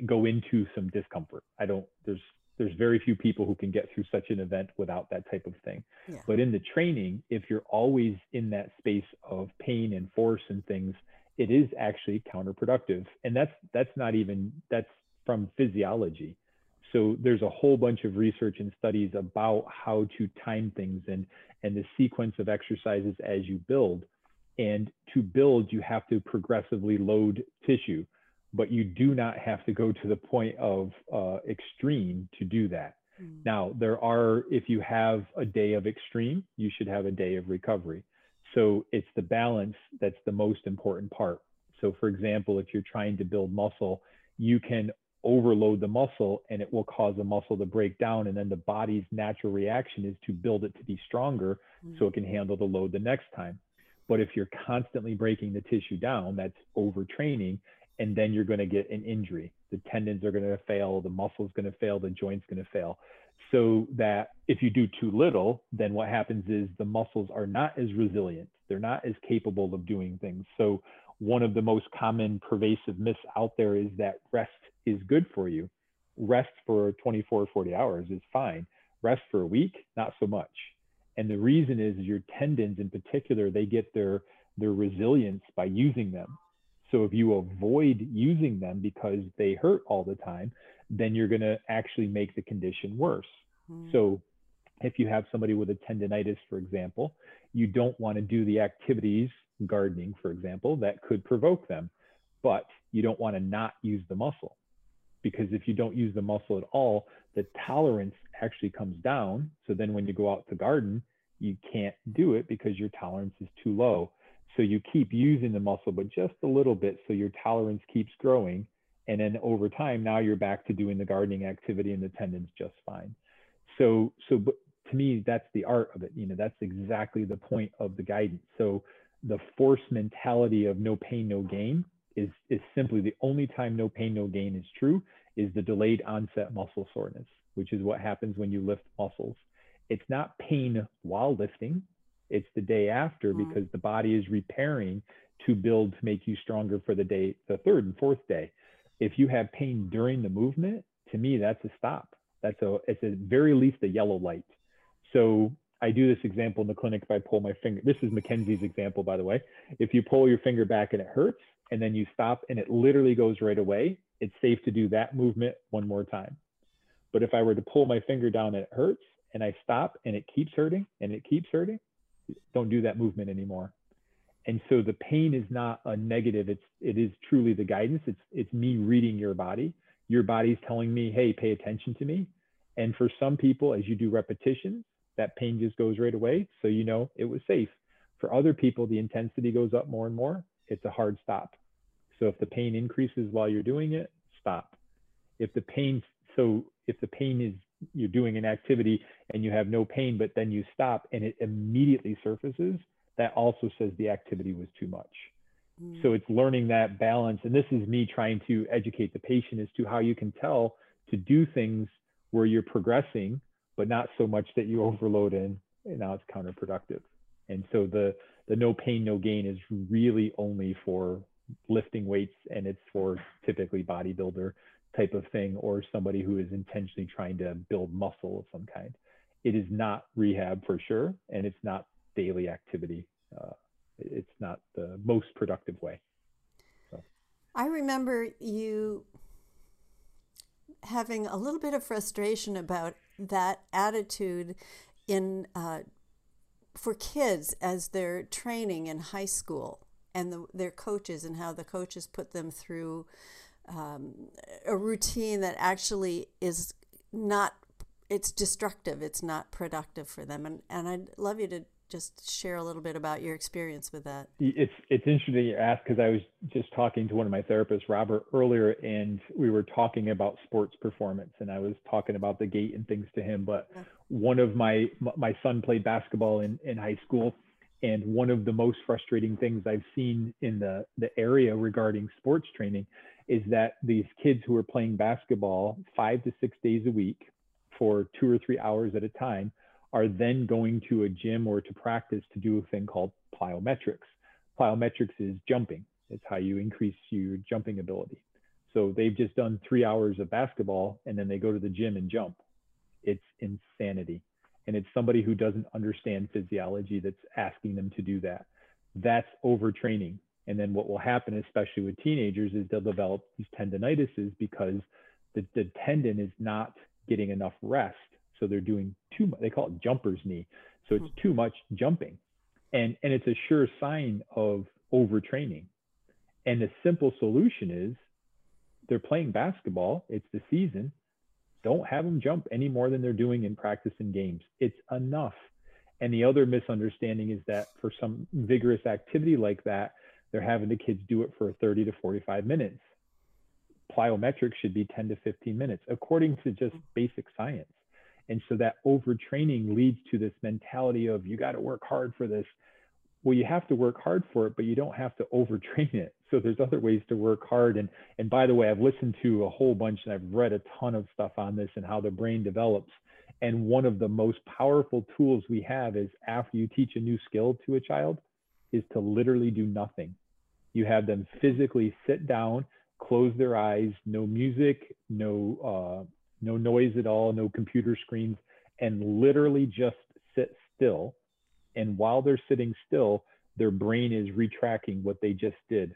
Speaker 2: go into some discomfort. I don't there's there's very few people who can get through such an event without that type of thing. Yeah. But in the training, if you're always in that space of pain and force and things, it is actually counterproductive. And that's that's not even that's from physiology so there's a whole bunch of research and studies about how to time things and and the sequence of exercises as you build and to build you have to progressively load tissue but you do not have to go to the point of uh, extreme to do that mm. now there are if you have a day of extreme you should have a day of recovery so it's the balance that's the most important part so for example if you're trying to build muscle you can overload the muscle and it will cause the muscle to break down and then the body's natural reaction is to build it to be stronger mm-hmm. so it can handle the load the next time but if you're constantly breaking the tissue down that's overtraining and then you're going to get an injury the tendons are going to fail the muscle's going to fail the joints going to fail so that if you do too little then what happens is the muscles are not as resilient they're not as capable of doing things so one of the most common pervasive myths out there is that rest is good for you. Rest for 24 or 40 hours is fine. Rest for a week, not so much. And the reason is, your tendons in particular, they get their their resilience by using them. So if you avoid using them because they hurt all the time, then you're going to actually make the condition worse. Mm. So if you have somebody with a tendonitis, for example, you don't want to do the activities, gardening, for example, that could provoke them, but you don't want to not use the muscle because if you don't use the muscle at all, the tolerance actually comes down. So then when you go out to garden, you can't do it because your tolerance is too low. So you keep using the muscle, but just a little bit so your tolerance keeps growing. And then over time, now you're back to doing the gardening activity and the tendons just fine. So, so but to me, that's the art of it. You know, that's exactly the point of the guidance. So the force mentality of no pain, no gain is, is simply the only time no pain, no gain is true is the delayed onset muscle soreness, which is what happens when you lift muscles. It's not pain while lifting, it's the day after mm-hmm. because the body is repairing to build to make you stronger for the day, the third and fourth day. If you have pain during the movement, to me, that's a stop. That's a, it's at very least a yellow light. So I do this example in the clinic if I pull my finger. This is McKenzie's example, by the way. If you pull your finger back and it hurts, and then you stop and it literally goes right away, it's safe to do that movement one more time. But if I were to pull my finger down and it hurts and I stop and it keeps hurting and it keeps hurting, don't do that movement anymore. And so the pain is not a negative. It's it is truly the guidance. It's it's me reading your body. Your body's telling me, hey, pay attention to me. And for some people, as you do repetitions, that pain just goes right away. So you know it was safe. For other people, the intensity goes up more and more. It's a hard stop. So if the pain increases while you're doing it, stop. If the pain, so if the pain is you're doing an activity and you have no pain, but then you stop and it immediately surfaces, that also says the activity was too much. Mm. So it's learning that balance. And this is me trying to educate the patient as to how you can tell to do things where you're progressing, but not so much that you overload in and now it's counterproductive. And so the the no pain, no gain is really only for lifting weights and it's for typically bodybuilder type of thing or somebody who is intentionally trying to build muscle of some kind. It is not rehab for sure, and it's not daily activity. Uh, it's not the most productive way.
Speaker 1: So. I remember you having a little bit of frustration about that attitude in uh, for kids as they're training in high school and the, their coaches and how the coaches put them through um, a routine that actually is not it's destructive it's not productive for them and and i'd love you to just share a little bit about your experience with that
Speaker 2: it's it's interesting you ask because i was just talking to one of my therapists robert earlier and we were talking about sports performance and i was talking about the gait and things to him but yeah. one of my my son played basketball in in high school and one of the most frustrating things i've seen in the the area regarding sports training is that these kids who are playing basketball five to six days a week for two or three hours at a time are then going to a gym or to practice to do a thing called plyometrics. Plyometrics is jumping. It's how you increase your jumping ability. So they've just done three hours of basketball and then they go to the gym and jump. It's insanity. And it's somebody who doesn't understand physiology that's asking them to do that. That's overtraining. And then what will happen, especially with teenagers, is they'll develop these tendinitises because the, the tendon is not getting enough rest. So they're doing too much. They call it jumper's knee. So it's hmm. too much jumping. And, and it's a sure sign of overtraining. And the simple solution is they're playing basketball, it's the season. Don't have them jump any more than they're doing in practice and games. It's enough. And the other misunderstanding is that for some vigorous activity like that, they're having the kids do it for 30 to 45 minutes. Plyometrics should be 10 to 15 minutes, according to just mm. basic science. And so that overtraining leads to this mentality of you got to work hard for this. Well, you have to work hard for it, but you don't have to overtrain it. So there's other ways to work hard. And and by the way, I've listened to a whole bunch and I've read a ton of stuff on this and how the brain develops. And one of the most powerful tools we have is after you teach a new skill to a child, is to literally do nothing. You have them physically sit down, close their eyes, no music, no uh, no noise at all, no computer screens, and literally just sit still. And while they're sitting still, their brain is retracking what they just did.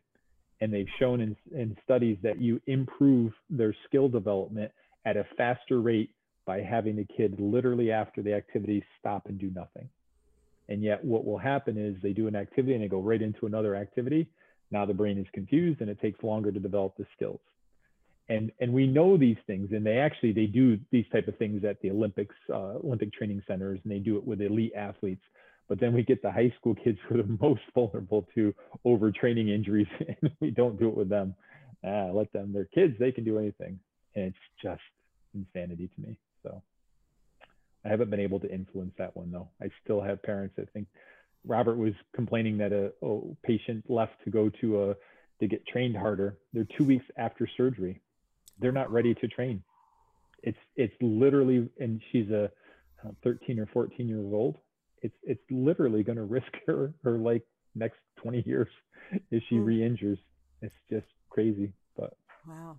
Speaker 2: And they've shown in, in studies that you improve their skill development at a faster rate by having the kid literally after the activity stop and do nothing. And yet, what will happen is they do an activity and they go right into another activity. Now the brain is confused and it takes longer to develop the skills. And and we know these things, and they actually they do these type of things at the Olympics, uh, Olympic training centers, and they do it with elite athletes. But then we get the high school kids who are the most vulnerable to overtraining injuries, and we don't do it with them. Ah, let them. They're kids; they can do anything, and it's just insanity to me. So. I haven't been able to influence that one though. I still have parents that think Robert was complaining that a, patient left to go to a to get trained harder. They're two weeks after surgery. They're not ready to train. It's it's literally, and she's a 13 or 14 years old. It's it's literally going to risk her her like next 20 years if she mm. re-injures. It's just crazy, but
Speaker 1: wow,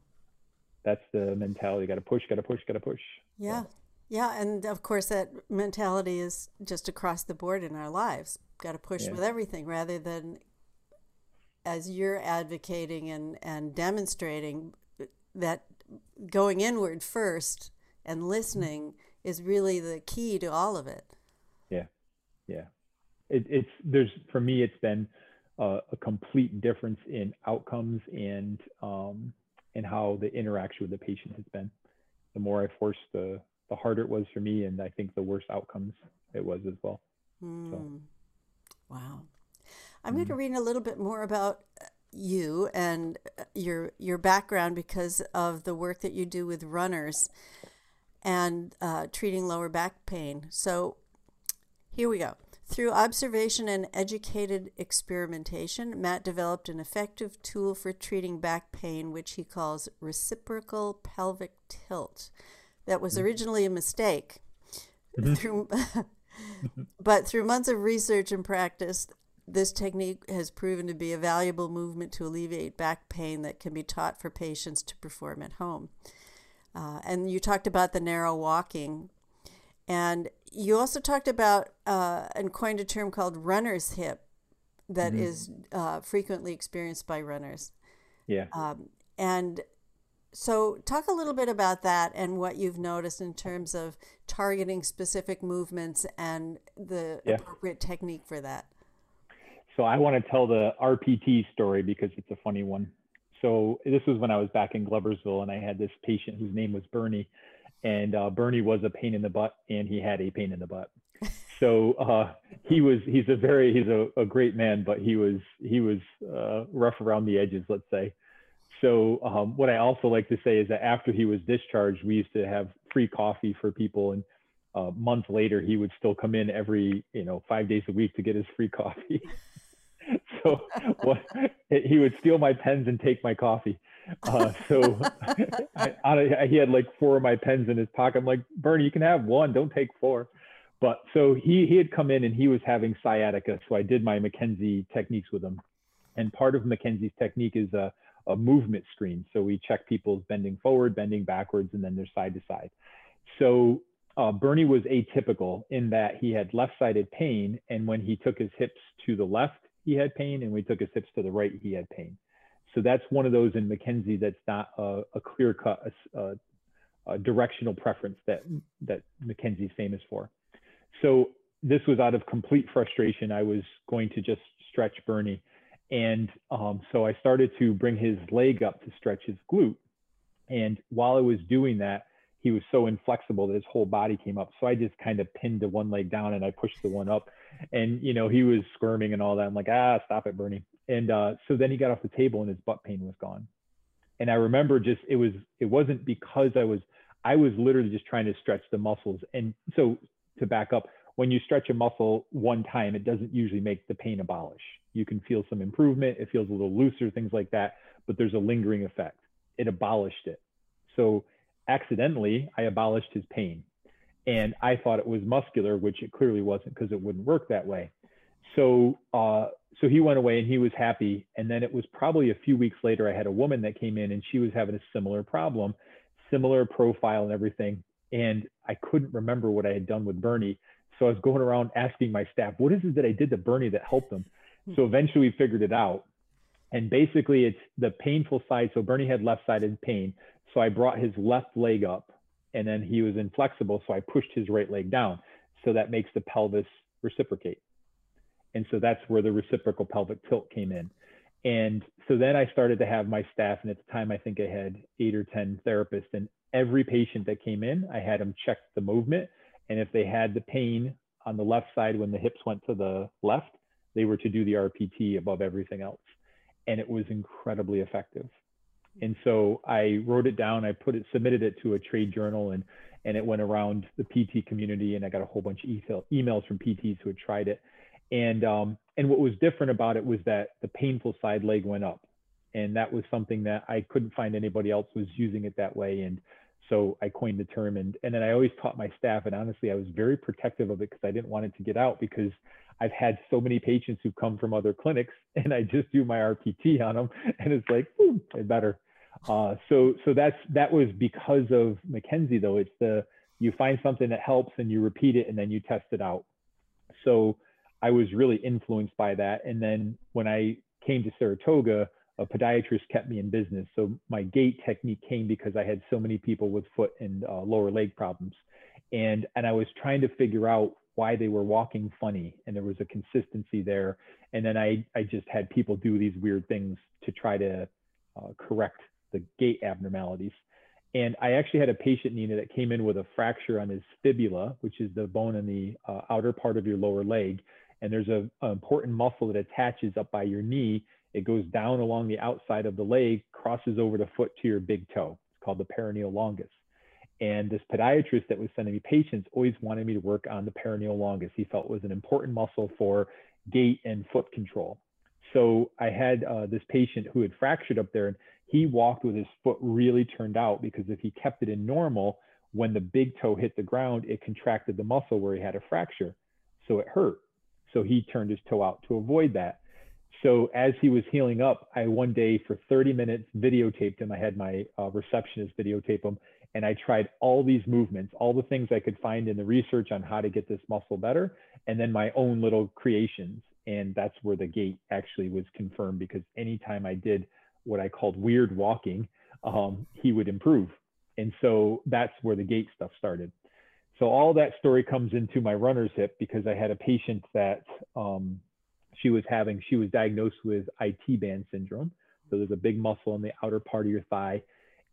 Speaker 2: that's the mentality. Got to push, got to push, got to push.
Speaker 1: Yeah. So. Yeah, and of course that mentality is just across the board in our lives. Got to push yeah. with everything rather than as you're advocating and, and demonstrating that going inward first and listening is really the key to all of it.
Speaker 2: Yeah. It, it's there's for me it's been a, a complete difference in outcomes and um, and how the interaction with the patient has been. The more I forced, the the harder it was for me, and I think the worse outcomes it was as well.
Speaker 1: Mm. So. Wow. I'm mm. going to read a little bit more about uh, you and uh, your your background because of the work that you do with runners and uh, treating lower back pain. So here we go. Through observation and educated experimentation, Matt developed an effective tool for treating back pain, which he calls reciprocal pelvic tilt. That was mm-hmm. originally a mistake. Mm-hmm. Through, but through months of research and practice, this technique has proven to be a valuable movement to alleviate back pain that can be taught for patients to perform at home. Uh, and you talked about the narrow walking. And you also talked about uh, and coined a term called runner's hip that mm-hmm. is uh, frequently experienced by runners.
Speaker 2: Yeah. Um,
Speaker 1: and so, talk a little bit about that and what you've noticed in terms of targeting specific movements and the yeah. appropriate technique for that.
Speaker 2: So, I want to tell the RPT story because it's a funny one. So, this was when I was back in Gloversville and I had this patient whose name was Bernie and uh, Bernie was a pain in the butt, and he had a pain in the butt. So uh, he was he's a very he's a, a great man, but he was he was uh, rough around the edges, let's say. So um, what I also like to say is that after he was discharged, we used to have free coffee for people, and uh, months later he would still come in every you know five days a week to get his free coffee. so what, he would steal my pens and take my coffee. Uh, so I, he had like four of my pens in his pocket. I'm like, Bernie, you can have one. Don't take four. But so he he had come in and he was having sciatica. So I did my McKenzie techniques with him. And part of McKenzie's technique is a, a movement screen. So we check people's bending forward, bending backwards, and then their side to side. So uh, Bernie was atypical in that he had left-sided pain, and when he took his hips to the left, he had pain, and when he took his hips to the right, he had pain. So that's one of those in McKenzie that's not a, a clear cut a, a directional preference that that McKenzie's famous for. So this was out of complete frustration. I was going to just stretch Bernie. And um, so I started to bring his leg up to stretch his glute. And while I was doing that, he was so inflexible that his whole body came up. So I just kind of pinned the one leg down and I pushed the one up. And, you know, he was squirming and all that. I'm like, ah, stop it, Bernie. And uh, so then he got off the table and his butt pain was gone. And I remember just it was it wasn't because I was I was literally just trying to stretch the muscles. And so to back up, when you stretch a muscle one time, it doesn't usually make the pain abolish. You can feel some improvement, it feels a little looser, things like that, but there's a lingering effect. It abolished it. So accidentally, I abolished his pain. And I thought it was muscular, which it clearly wasn't because it wouldn't work that way. So uh, so he went away and he was happy. And then it was probably a few weeks later, I had a woman that came in and she was having a similar problem, similar profile and everything. And I couldn't remember what I had done with Bernie. So I was going around asking my staff, what is it that I did to Bernie that helped him? So eventually we figured it out. And basically it's the painful side. So Bernie had left sided pain. So I brought his left leg up and then he was inflexible. So I pushed his right leg down. So that makes the pelvis reciprocate. And so that's where the reciprocal pelvic tilt came in. And so then I started to have my staff, and at the time I think I had eight or 10 therapists, and every patient that came in, I had them check the movement. And if they had the pain on the left side when the hips went to the left, they were to do the RPT above everything else. And it was incredibly effective. And so I wrote it down, I put it, submitted it to a trade journal, and and it went around the PT community, and I got a whole bunch of email, emails from PTs who had tried it. And um, and what was different about it was that the painful side leg went up, and that was something that I couldn't find anybody else was using it that way. And so I coined the term, and and then I always taught my staff. And honestly, I was very protective of it because I didn't want it to get out because I've had so many patients who come from other clinics, and I just do my RPT on them, and it's like, boom, it better. Uh, so so that's that was because of McKenzie though. It's the you find something that helps and you repeat it and then you test it out. So I was really influenced by that. And then when I came to Saratoga, a podiatrist kept me in business. So my gait technique came because I had so many people with foot and uh, lower leg problems. And, and I was trying to figure out why they were walking funny and there was a consistency there. And then I, I just had people do these weird things to try to uh, correct the gait abnormalities. And I actually had a patient, Nina, that came in with a fracture on his fibula, which is the bone in the uh, outer part of your lower leg. And there's a, an important muscle that attaches up by your knee. It goes down along the outside of the leg, crosses over the foot to your big toe. It's called the peroneal longus. And this podiatrist that was sending me patients always wanted me to work on the peroneal longus. He felt was an important muscle for gait and foot control. So I had uh, this patient who had fractured up there, and he walked with his foot really turned out because if he kept it in normal, when the big toe hit the ground, it contracted the muscle where he had a fracture. So it hurt. So he turned his toe out to avoid that. So as he was healing up, I one day for 30 minutes videotaped him. I had my uh, receptionist videotape him, and I tried all these movements, all the things I could find in the research on how to get this muscle better, and then my own little creations. And that's where the gait actually was confirmed because anytime I did what I called weird walking, um, he would improve. And so that's where the gait stuff started. So all that story comes into my runner's hip because I had a patient that um, she was having, she was diagnosed with IT band syndrome. So there's a big muscle in the outer part of your thigh.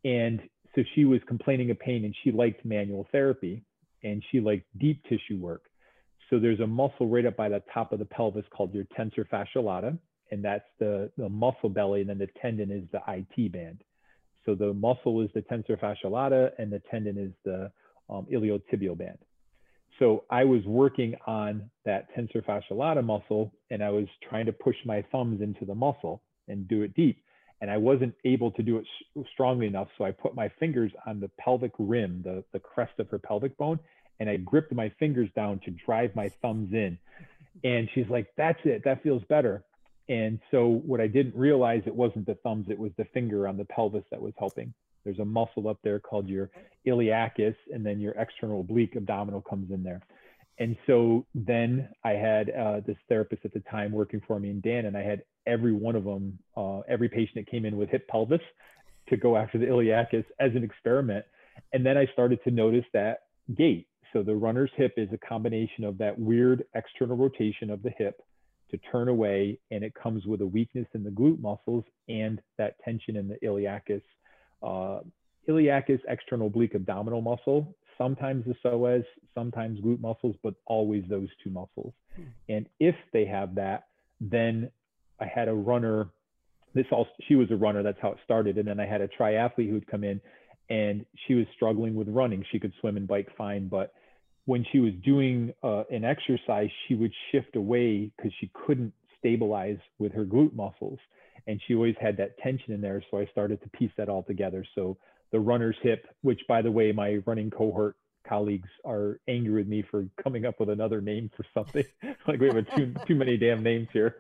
Speaker 2: And so she was complaining of pain and she liked manual therapy and she liked deep tissue work. So there's a muscle right up by the top of the pelvis called your tensor fasciae lata and that's the, the muscle belly, and then the tendon is the IT band. So the muscle is the tensor fasciae lata, and the tendon is the um, iliotibial band. So I was working on that tensor fasciae lata muscle, and I was trying to push my thumbs into the muscle and do it deep. And I wasn't able to do it strongly enough. So I put my fingers on the pelvic rim, the, the crest of her pelvic bone, and I gripped my fingers down to drive my thumbs in. And she's like, that's it. That feels better. And so what I didn't realize it wasn't the thumbs, it was the finger on the pelvis that was helping. There's a muscle up there called your iliacus, and then your external oblique abdominal comes in there. And so then I had uh, this therapist at the time working for me in Dan, and I had every one of them, uh, every patient that came in with hip pelvis to go after the iliacus as an experiment. And then I started to notice that gait. So the runner's hip is a combination of that weird external rotation of the hip to turn away and it comes with a weakness in the glute muscles and that tension in the iliacus uh, iliacus external oblique abdominal muscle sometimes the psoas sometimes glute muscles but always those two muscles hmm. and if they have that then i had a runner this all she was a runner that's how it started and then i had a triathlete who'd come in and she was struggling with running she could swim and bike fine but when she was doing uh, an exercise, she would shift away because she couldn't stabilize with her glute muscles. And she always had that tension in there. So I started to piece that all together. So the runner's hip, which by the way, my running cohort colleagues are angry with me for coming up with another name for something. like we have too too many damn names here.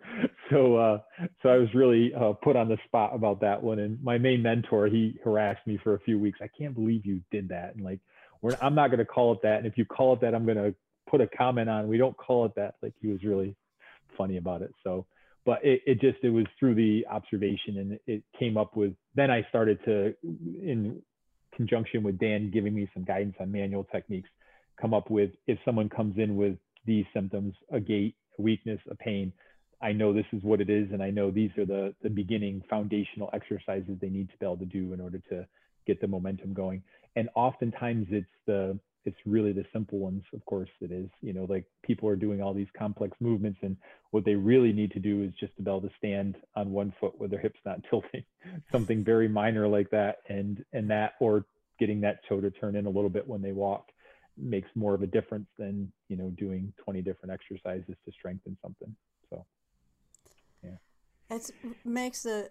Speaker 2: So uh, so I was really uh, put on the spot about that one. And my main mentor, he harassed me for a few weeks. I can't believe you did that. And like we're, I'm not going to call it that. And if you call it that, I'm going to put a comment on. We don't call it that. Like he was really funny about it. So, but it, it just it was through the observation and it came up with. Then I started to, in conjunction with Dan giving me some guidance on manual techniques, come up with if someone comes in with these symptoms, a gait, a weakness, a pain. I know this is what it is, and I know these are the the beginning foundational exercises they need to be able to do in order to get the momentum going and oftentimes it's the it's really the simple ones of course it is you know like people are doing all these complex movements and what they really need to do is just to be able to stand on one foot with their hips not tilting something very minor like that. And and that or getting that toe to turn in a little bit when they walk makes more of a difference than you know doing 20 different exercises to strengthen something. So
Speaker 1: yeah. It makes a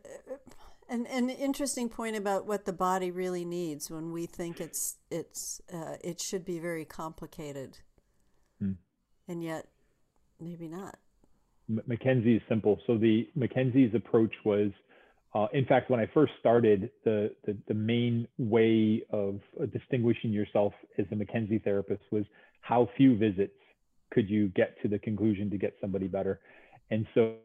Speaker 1: an, an interesting point about what the body really needs when we think it's it's uh, it should be very complicated, hmm. and yet maybe not.
Speaker 2: M- McKenzie is simple. So the McKenzie's approach was, uh, in fact, when I first started, the the, the main way of uh, distinguishing yourself as a McKenzie therapist was how few visits could you get to the conclusion to get somebody better, and so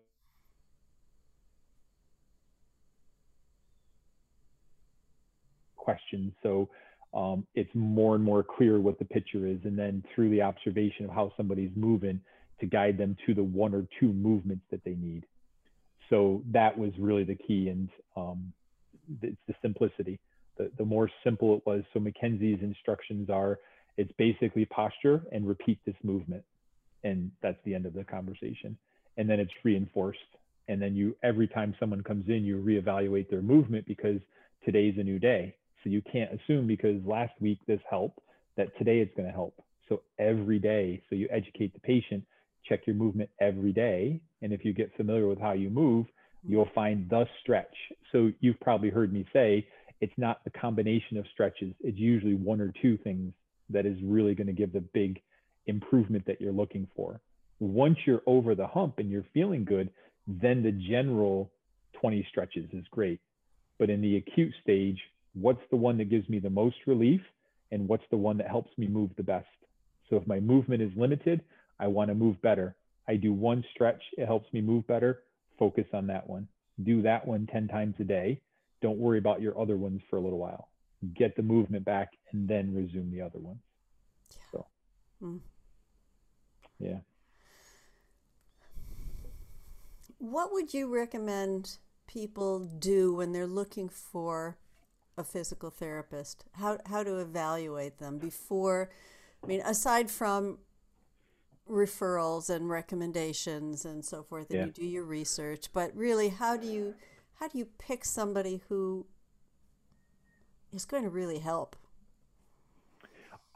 Speaker 2: questions. So um, it's more and more clear what the picture is. And then through the observation of how somebody's moving to guide them to the one or two movements that they need. So that was really the key. And um, it's the simplicity. The, the more simple it was. So McKenzie's instructions are it's basically posture and repeat this movement. And that's the end of the conversation. And then it's reinforced. And then you, every time someone comes in, you reevaluate their movement because today's a new day. So you can't assume because last week this helped that today it's going to help. So every day, so you educate the patient, check your movement every day. And if you get familiar with how you move, mm-hmm. you'll find the stretch. So you've probably heard me say it's not the combination of stretches, it's usually one or two things that is really going to give the big improvement that you're looking for. Once you're over the hump and you're feeling good, then the general 20 stretches is great. But in the acute stage, what's the one that gives me the most relief and what's the one that helps me move the best? So if my movement is limited, I want to move better. I do one stretch, it helps me move better. Focus on that one. Do that one 10 times a day. Don't worry about your other ones for a little while. Get the movement back and then resume the other ones. Yeah. So, mm. yeah.
Speaker 1: What would you recommend people do when they're looking for a physical therapist? How, how to evaluate them before, I mean, aside from referrals and recommendations and so forth, and yeah. you do your research, but really, how do you, how do you pick somebody who is going to really help?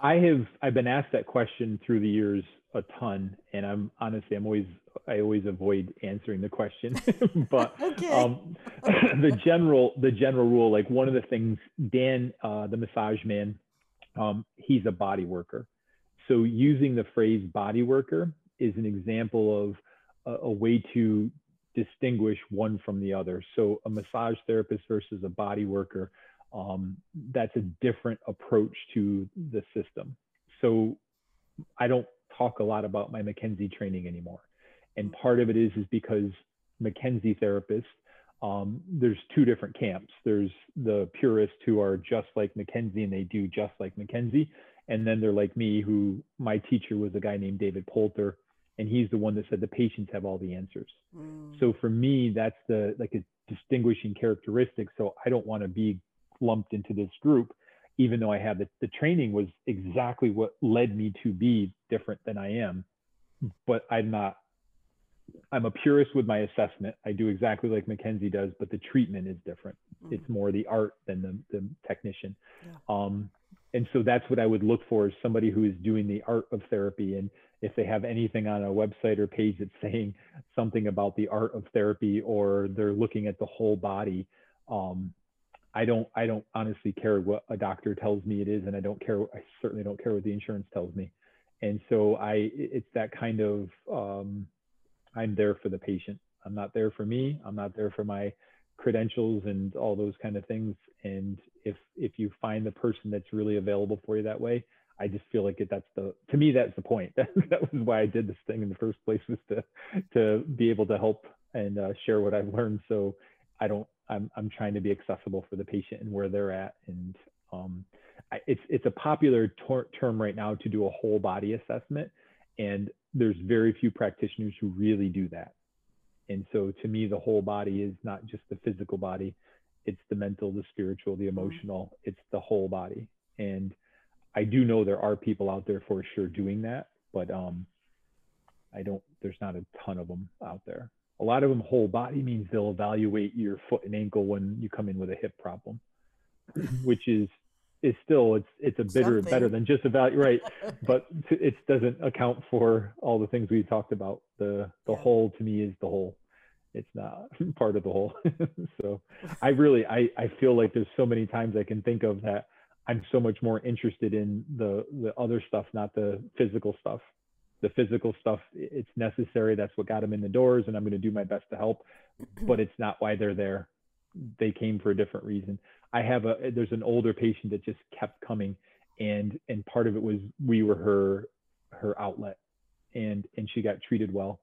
Speaker 2: I have I've been asked that question through the years a ton, and I'm honestly I'm always I always avoid answering the question. but okay. um, the general the general rule, like one of the things, Dan, uh, the massage man, um, he's a body worker. So using the phrase body worker is an example of a, a way to distinguish one from the other. So a massage therapist versus a body worker um, that's a different approach to the system. So I don't talk a lot about my McKenzie training anymore. And part of it is is because McKenzie therapists, um, there's two different camps. There's the purists who are just like McKenzie and they do just like McKenzie. And then they're like me, who my teacher was a guy named David Poulter, and he's the one that said the patients have all the answers. Mm. So for me, that's the like a distinguishing characteristic. So I don't want to be lumped into this group, even though I had the, the training was exactly what led me to be different than I am. But I'm not, I'm a purist with my assessment. I do exactly like McKenzie does, but the treatment is different. Mm-hmm. It's more the art than the, the technician. Yeah. Um, and so that's what I would look for is somebody who is doing the art of therapy. And if they have anything on a website or page that's saying something about the art of therapy or they're looking at the whole body, um, I don't I don't honestly care what a doctor tells me it is, and I don't care. I certainly don't care what the insurance tells me. And so I it's that kind of um, I'm there for the patient. I'm not there for me. I'm not there for my credentials and all those kind of things. And if if you find the person that's really available for you that way, I just feel like it, that's the to me that's the point. that that was why I did this thing in the first place was to to be able to help and uh, share what I've learned. So I don't I'm, I'm trying to be accessible for the patient and where they're at. And um, I, it's, it's a popular term right now to do a whole body assessment. And there's very few practitioners who really do that. And so to me, the whole body is not just the physical body, it's the mental, the spiritual, the mm-hmm. emotional, it's the whole body. And I do know there are people out there for sure doing that, but um, I don't, there's not a ton of them out there a lot of them whole body means they'll evaluate your foot and ankle when you come in with a hip problem, which is is still it's it's a bitter Something. better than just about right, but it doesn't account for all the things we talked about. The the yeah. whole to me is the whole. It's not part of the whole. so I really I I feel like there's so many times I can think of that I'm so much more interested in the the other stuff, not the physical stuff the physical stuff it's necessary that's what got them in the doors and i'm going to do my best to help but it's not why they're there they came for a different reason i have a there's an older patient that just kept coming and and part of it was we were her her outlet and and she got treated well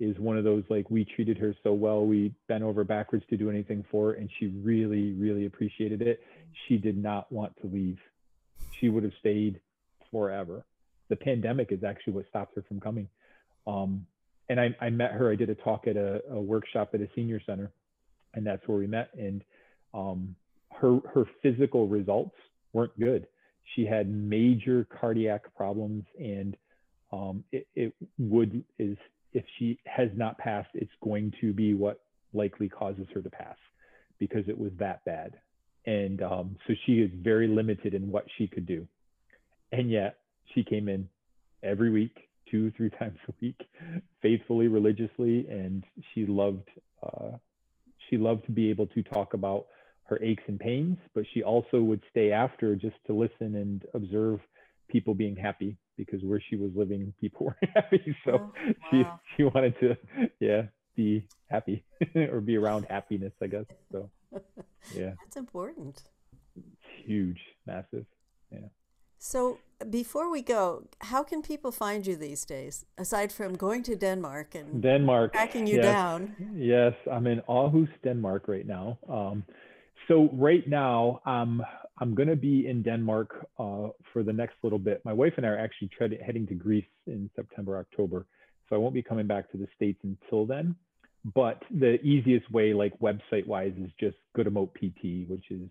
Speaker 2: is one of those like we treated her so well we bent over backwards to do anything for her and she really really appreciated it she did not want to leave she would have stayed forever. The pandemic is actually what stopped her from coming. Um, and I, I met her. I did a talk at a, a, workshop at a senior center, and that's where we met. And um, her her physical results weren't good. She had major cardiac problems, and um, it, it would is if she has not passed, it's going to be what likely causes her to pass because it was that bad. And um, so she is very limited in what she could do. And yet she came in every week, two, three times a week, faithfully, religiously, and she loved uh, she loved to be able to talk about her aches and pains, but she also would stay after just to listen and observe people being happy because where she was living, people were happy. So oh, wow. she she wanted to, yeah, be happy or be around happiness, I guess. So yeah,
Speaker 1: that's important.
Speaker 2: Huge, massive. Yeah.
Speaker 1: So before we go, how can people find you these days, aside from going to Denmark and
Speaker 2: Denmark
Speaker 1: tracking you
Speaker 2: yes,
Speaker 1: down?
Speaker 2: Yes, I'm in Aarhus, Denmark right now. Um, so right now, I'm I'm going to be in Denmark uh, for the next little bit. My wife and I are actually heading to Greece in September, October, so I won't be coming back to the states until then. But the easiest way, like website wise, is just Guttamote PT, which is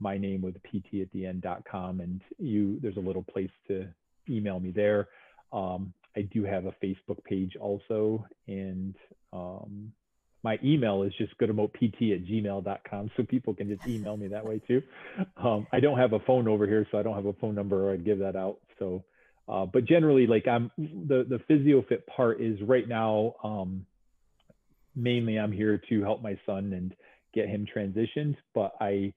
Speaker 2: my name with pt at the end.com, and you there's a little place to email me there. Um, I do have a Facebook page also, and um, my email is just guttamotpt at gmail.com so people can just email me that way too. Um, i don't have a phone over here so i don't have a phone number or i'd give that out. So uh, but generally like i'm the the physiofit part is right now um, mainly i'm here to help my son and get him transitioned but i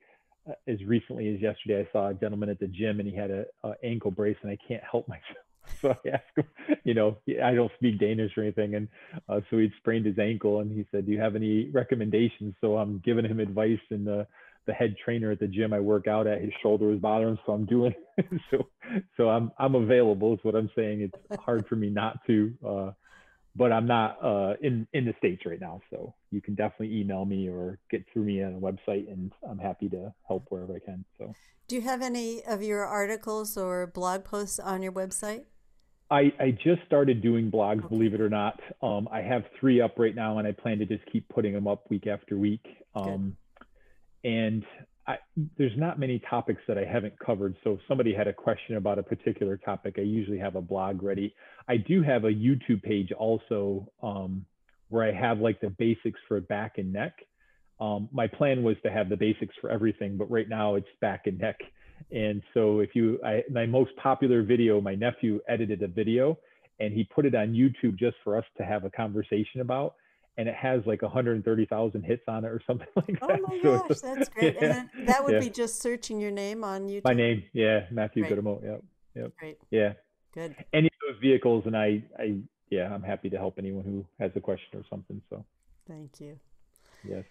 Speaker 2: as recently as yesterday i saw a gentleman at the gym and he had a, a ankle brace and i can't help myself so I asked him, you know, I don't speak Danish or anything. And uh, so he'd sprained his ankle and he said, do you have any recommendations? So I'm giving him advice and the, the head trainer at the gym I work out at, his shoulder was bothering. So I'm doing, so, so I'm, I'm available is what I'm saying. It's hard for me not to, uh, but I'm not uh, in, in the States right now. So you can definitely email me or get through me on a website and I'm happy to help wherever I can. So
Speaker 1: do you have any of your articles or blog posts on your website?
Speaker 2: I, I just started doing blogs, believe it or not. Um, I have three up right now, and I plan to just keep putting them up week after week. Um, and I, there's not many topics that I haven't covered. So if somebody had a question about a particular topic, I usually have a blog ready. I do have a YouTube page also um, where I have like the basics for back and neck. Um, my plan was to have the basics for everything, but right now it's back and neck. And so if you, I, my most popular video, my nephew edited a video and he put it on YouTube just for us to have a conversation about. And it has like 130,000 hits on it or something like oh
Speaker 1: that. Oh my so, gosh, that's great. Yeah, and that would yeah. be just searching your name on YouTube.
Speaker 2: My name, yeah, Matthew right. Guttamo. Yep, yep.
Speaker 1: Great.
Speaker 2: Yeah.
Speaker 1: Good.
Speaker 2: Any of those vehicles, and I, I, yeah, I'm happy to help anyone who has a question or something. So.
Speaker 1: Thank you.
Speaker 2: Yes.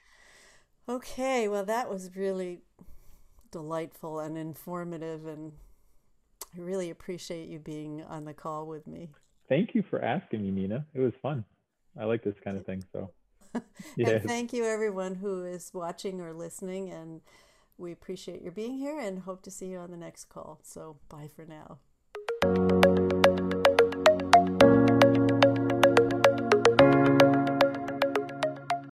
Speaker 1: Okay, well, that was really delightful and informative, and I really appreciate you being on the call with me.
Speaker 2: Thank you for asking me, Nina. It was fun. I like this kind of thing. So,
Speaker 1: and thank you, everyone who is watching or listening. And we appreciate your being here and hope to see you on the next call. So, bye for now.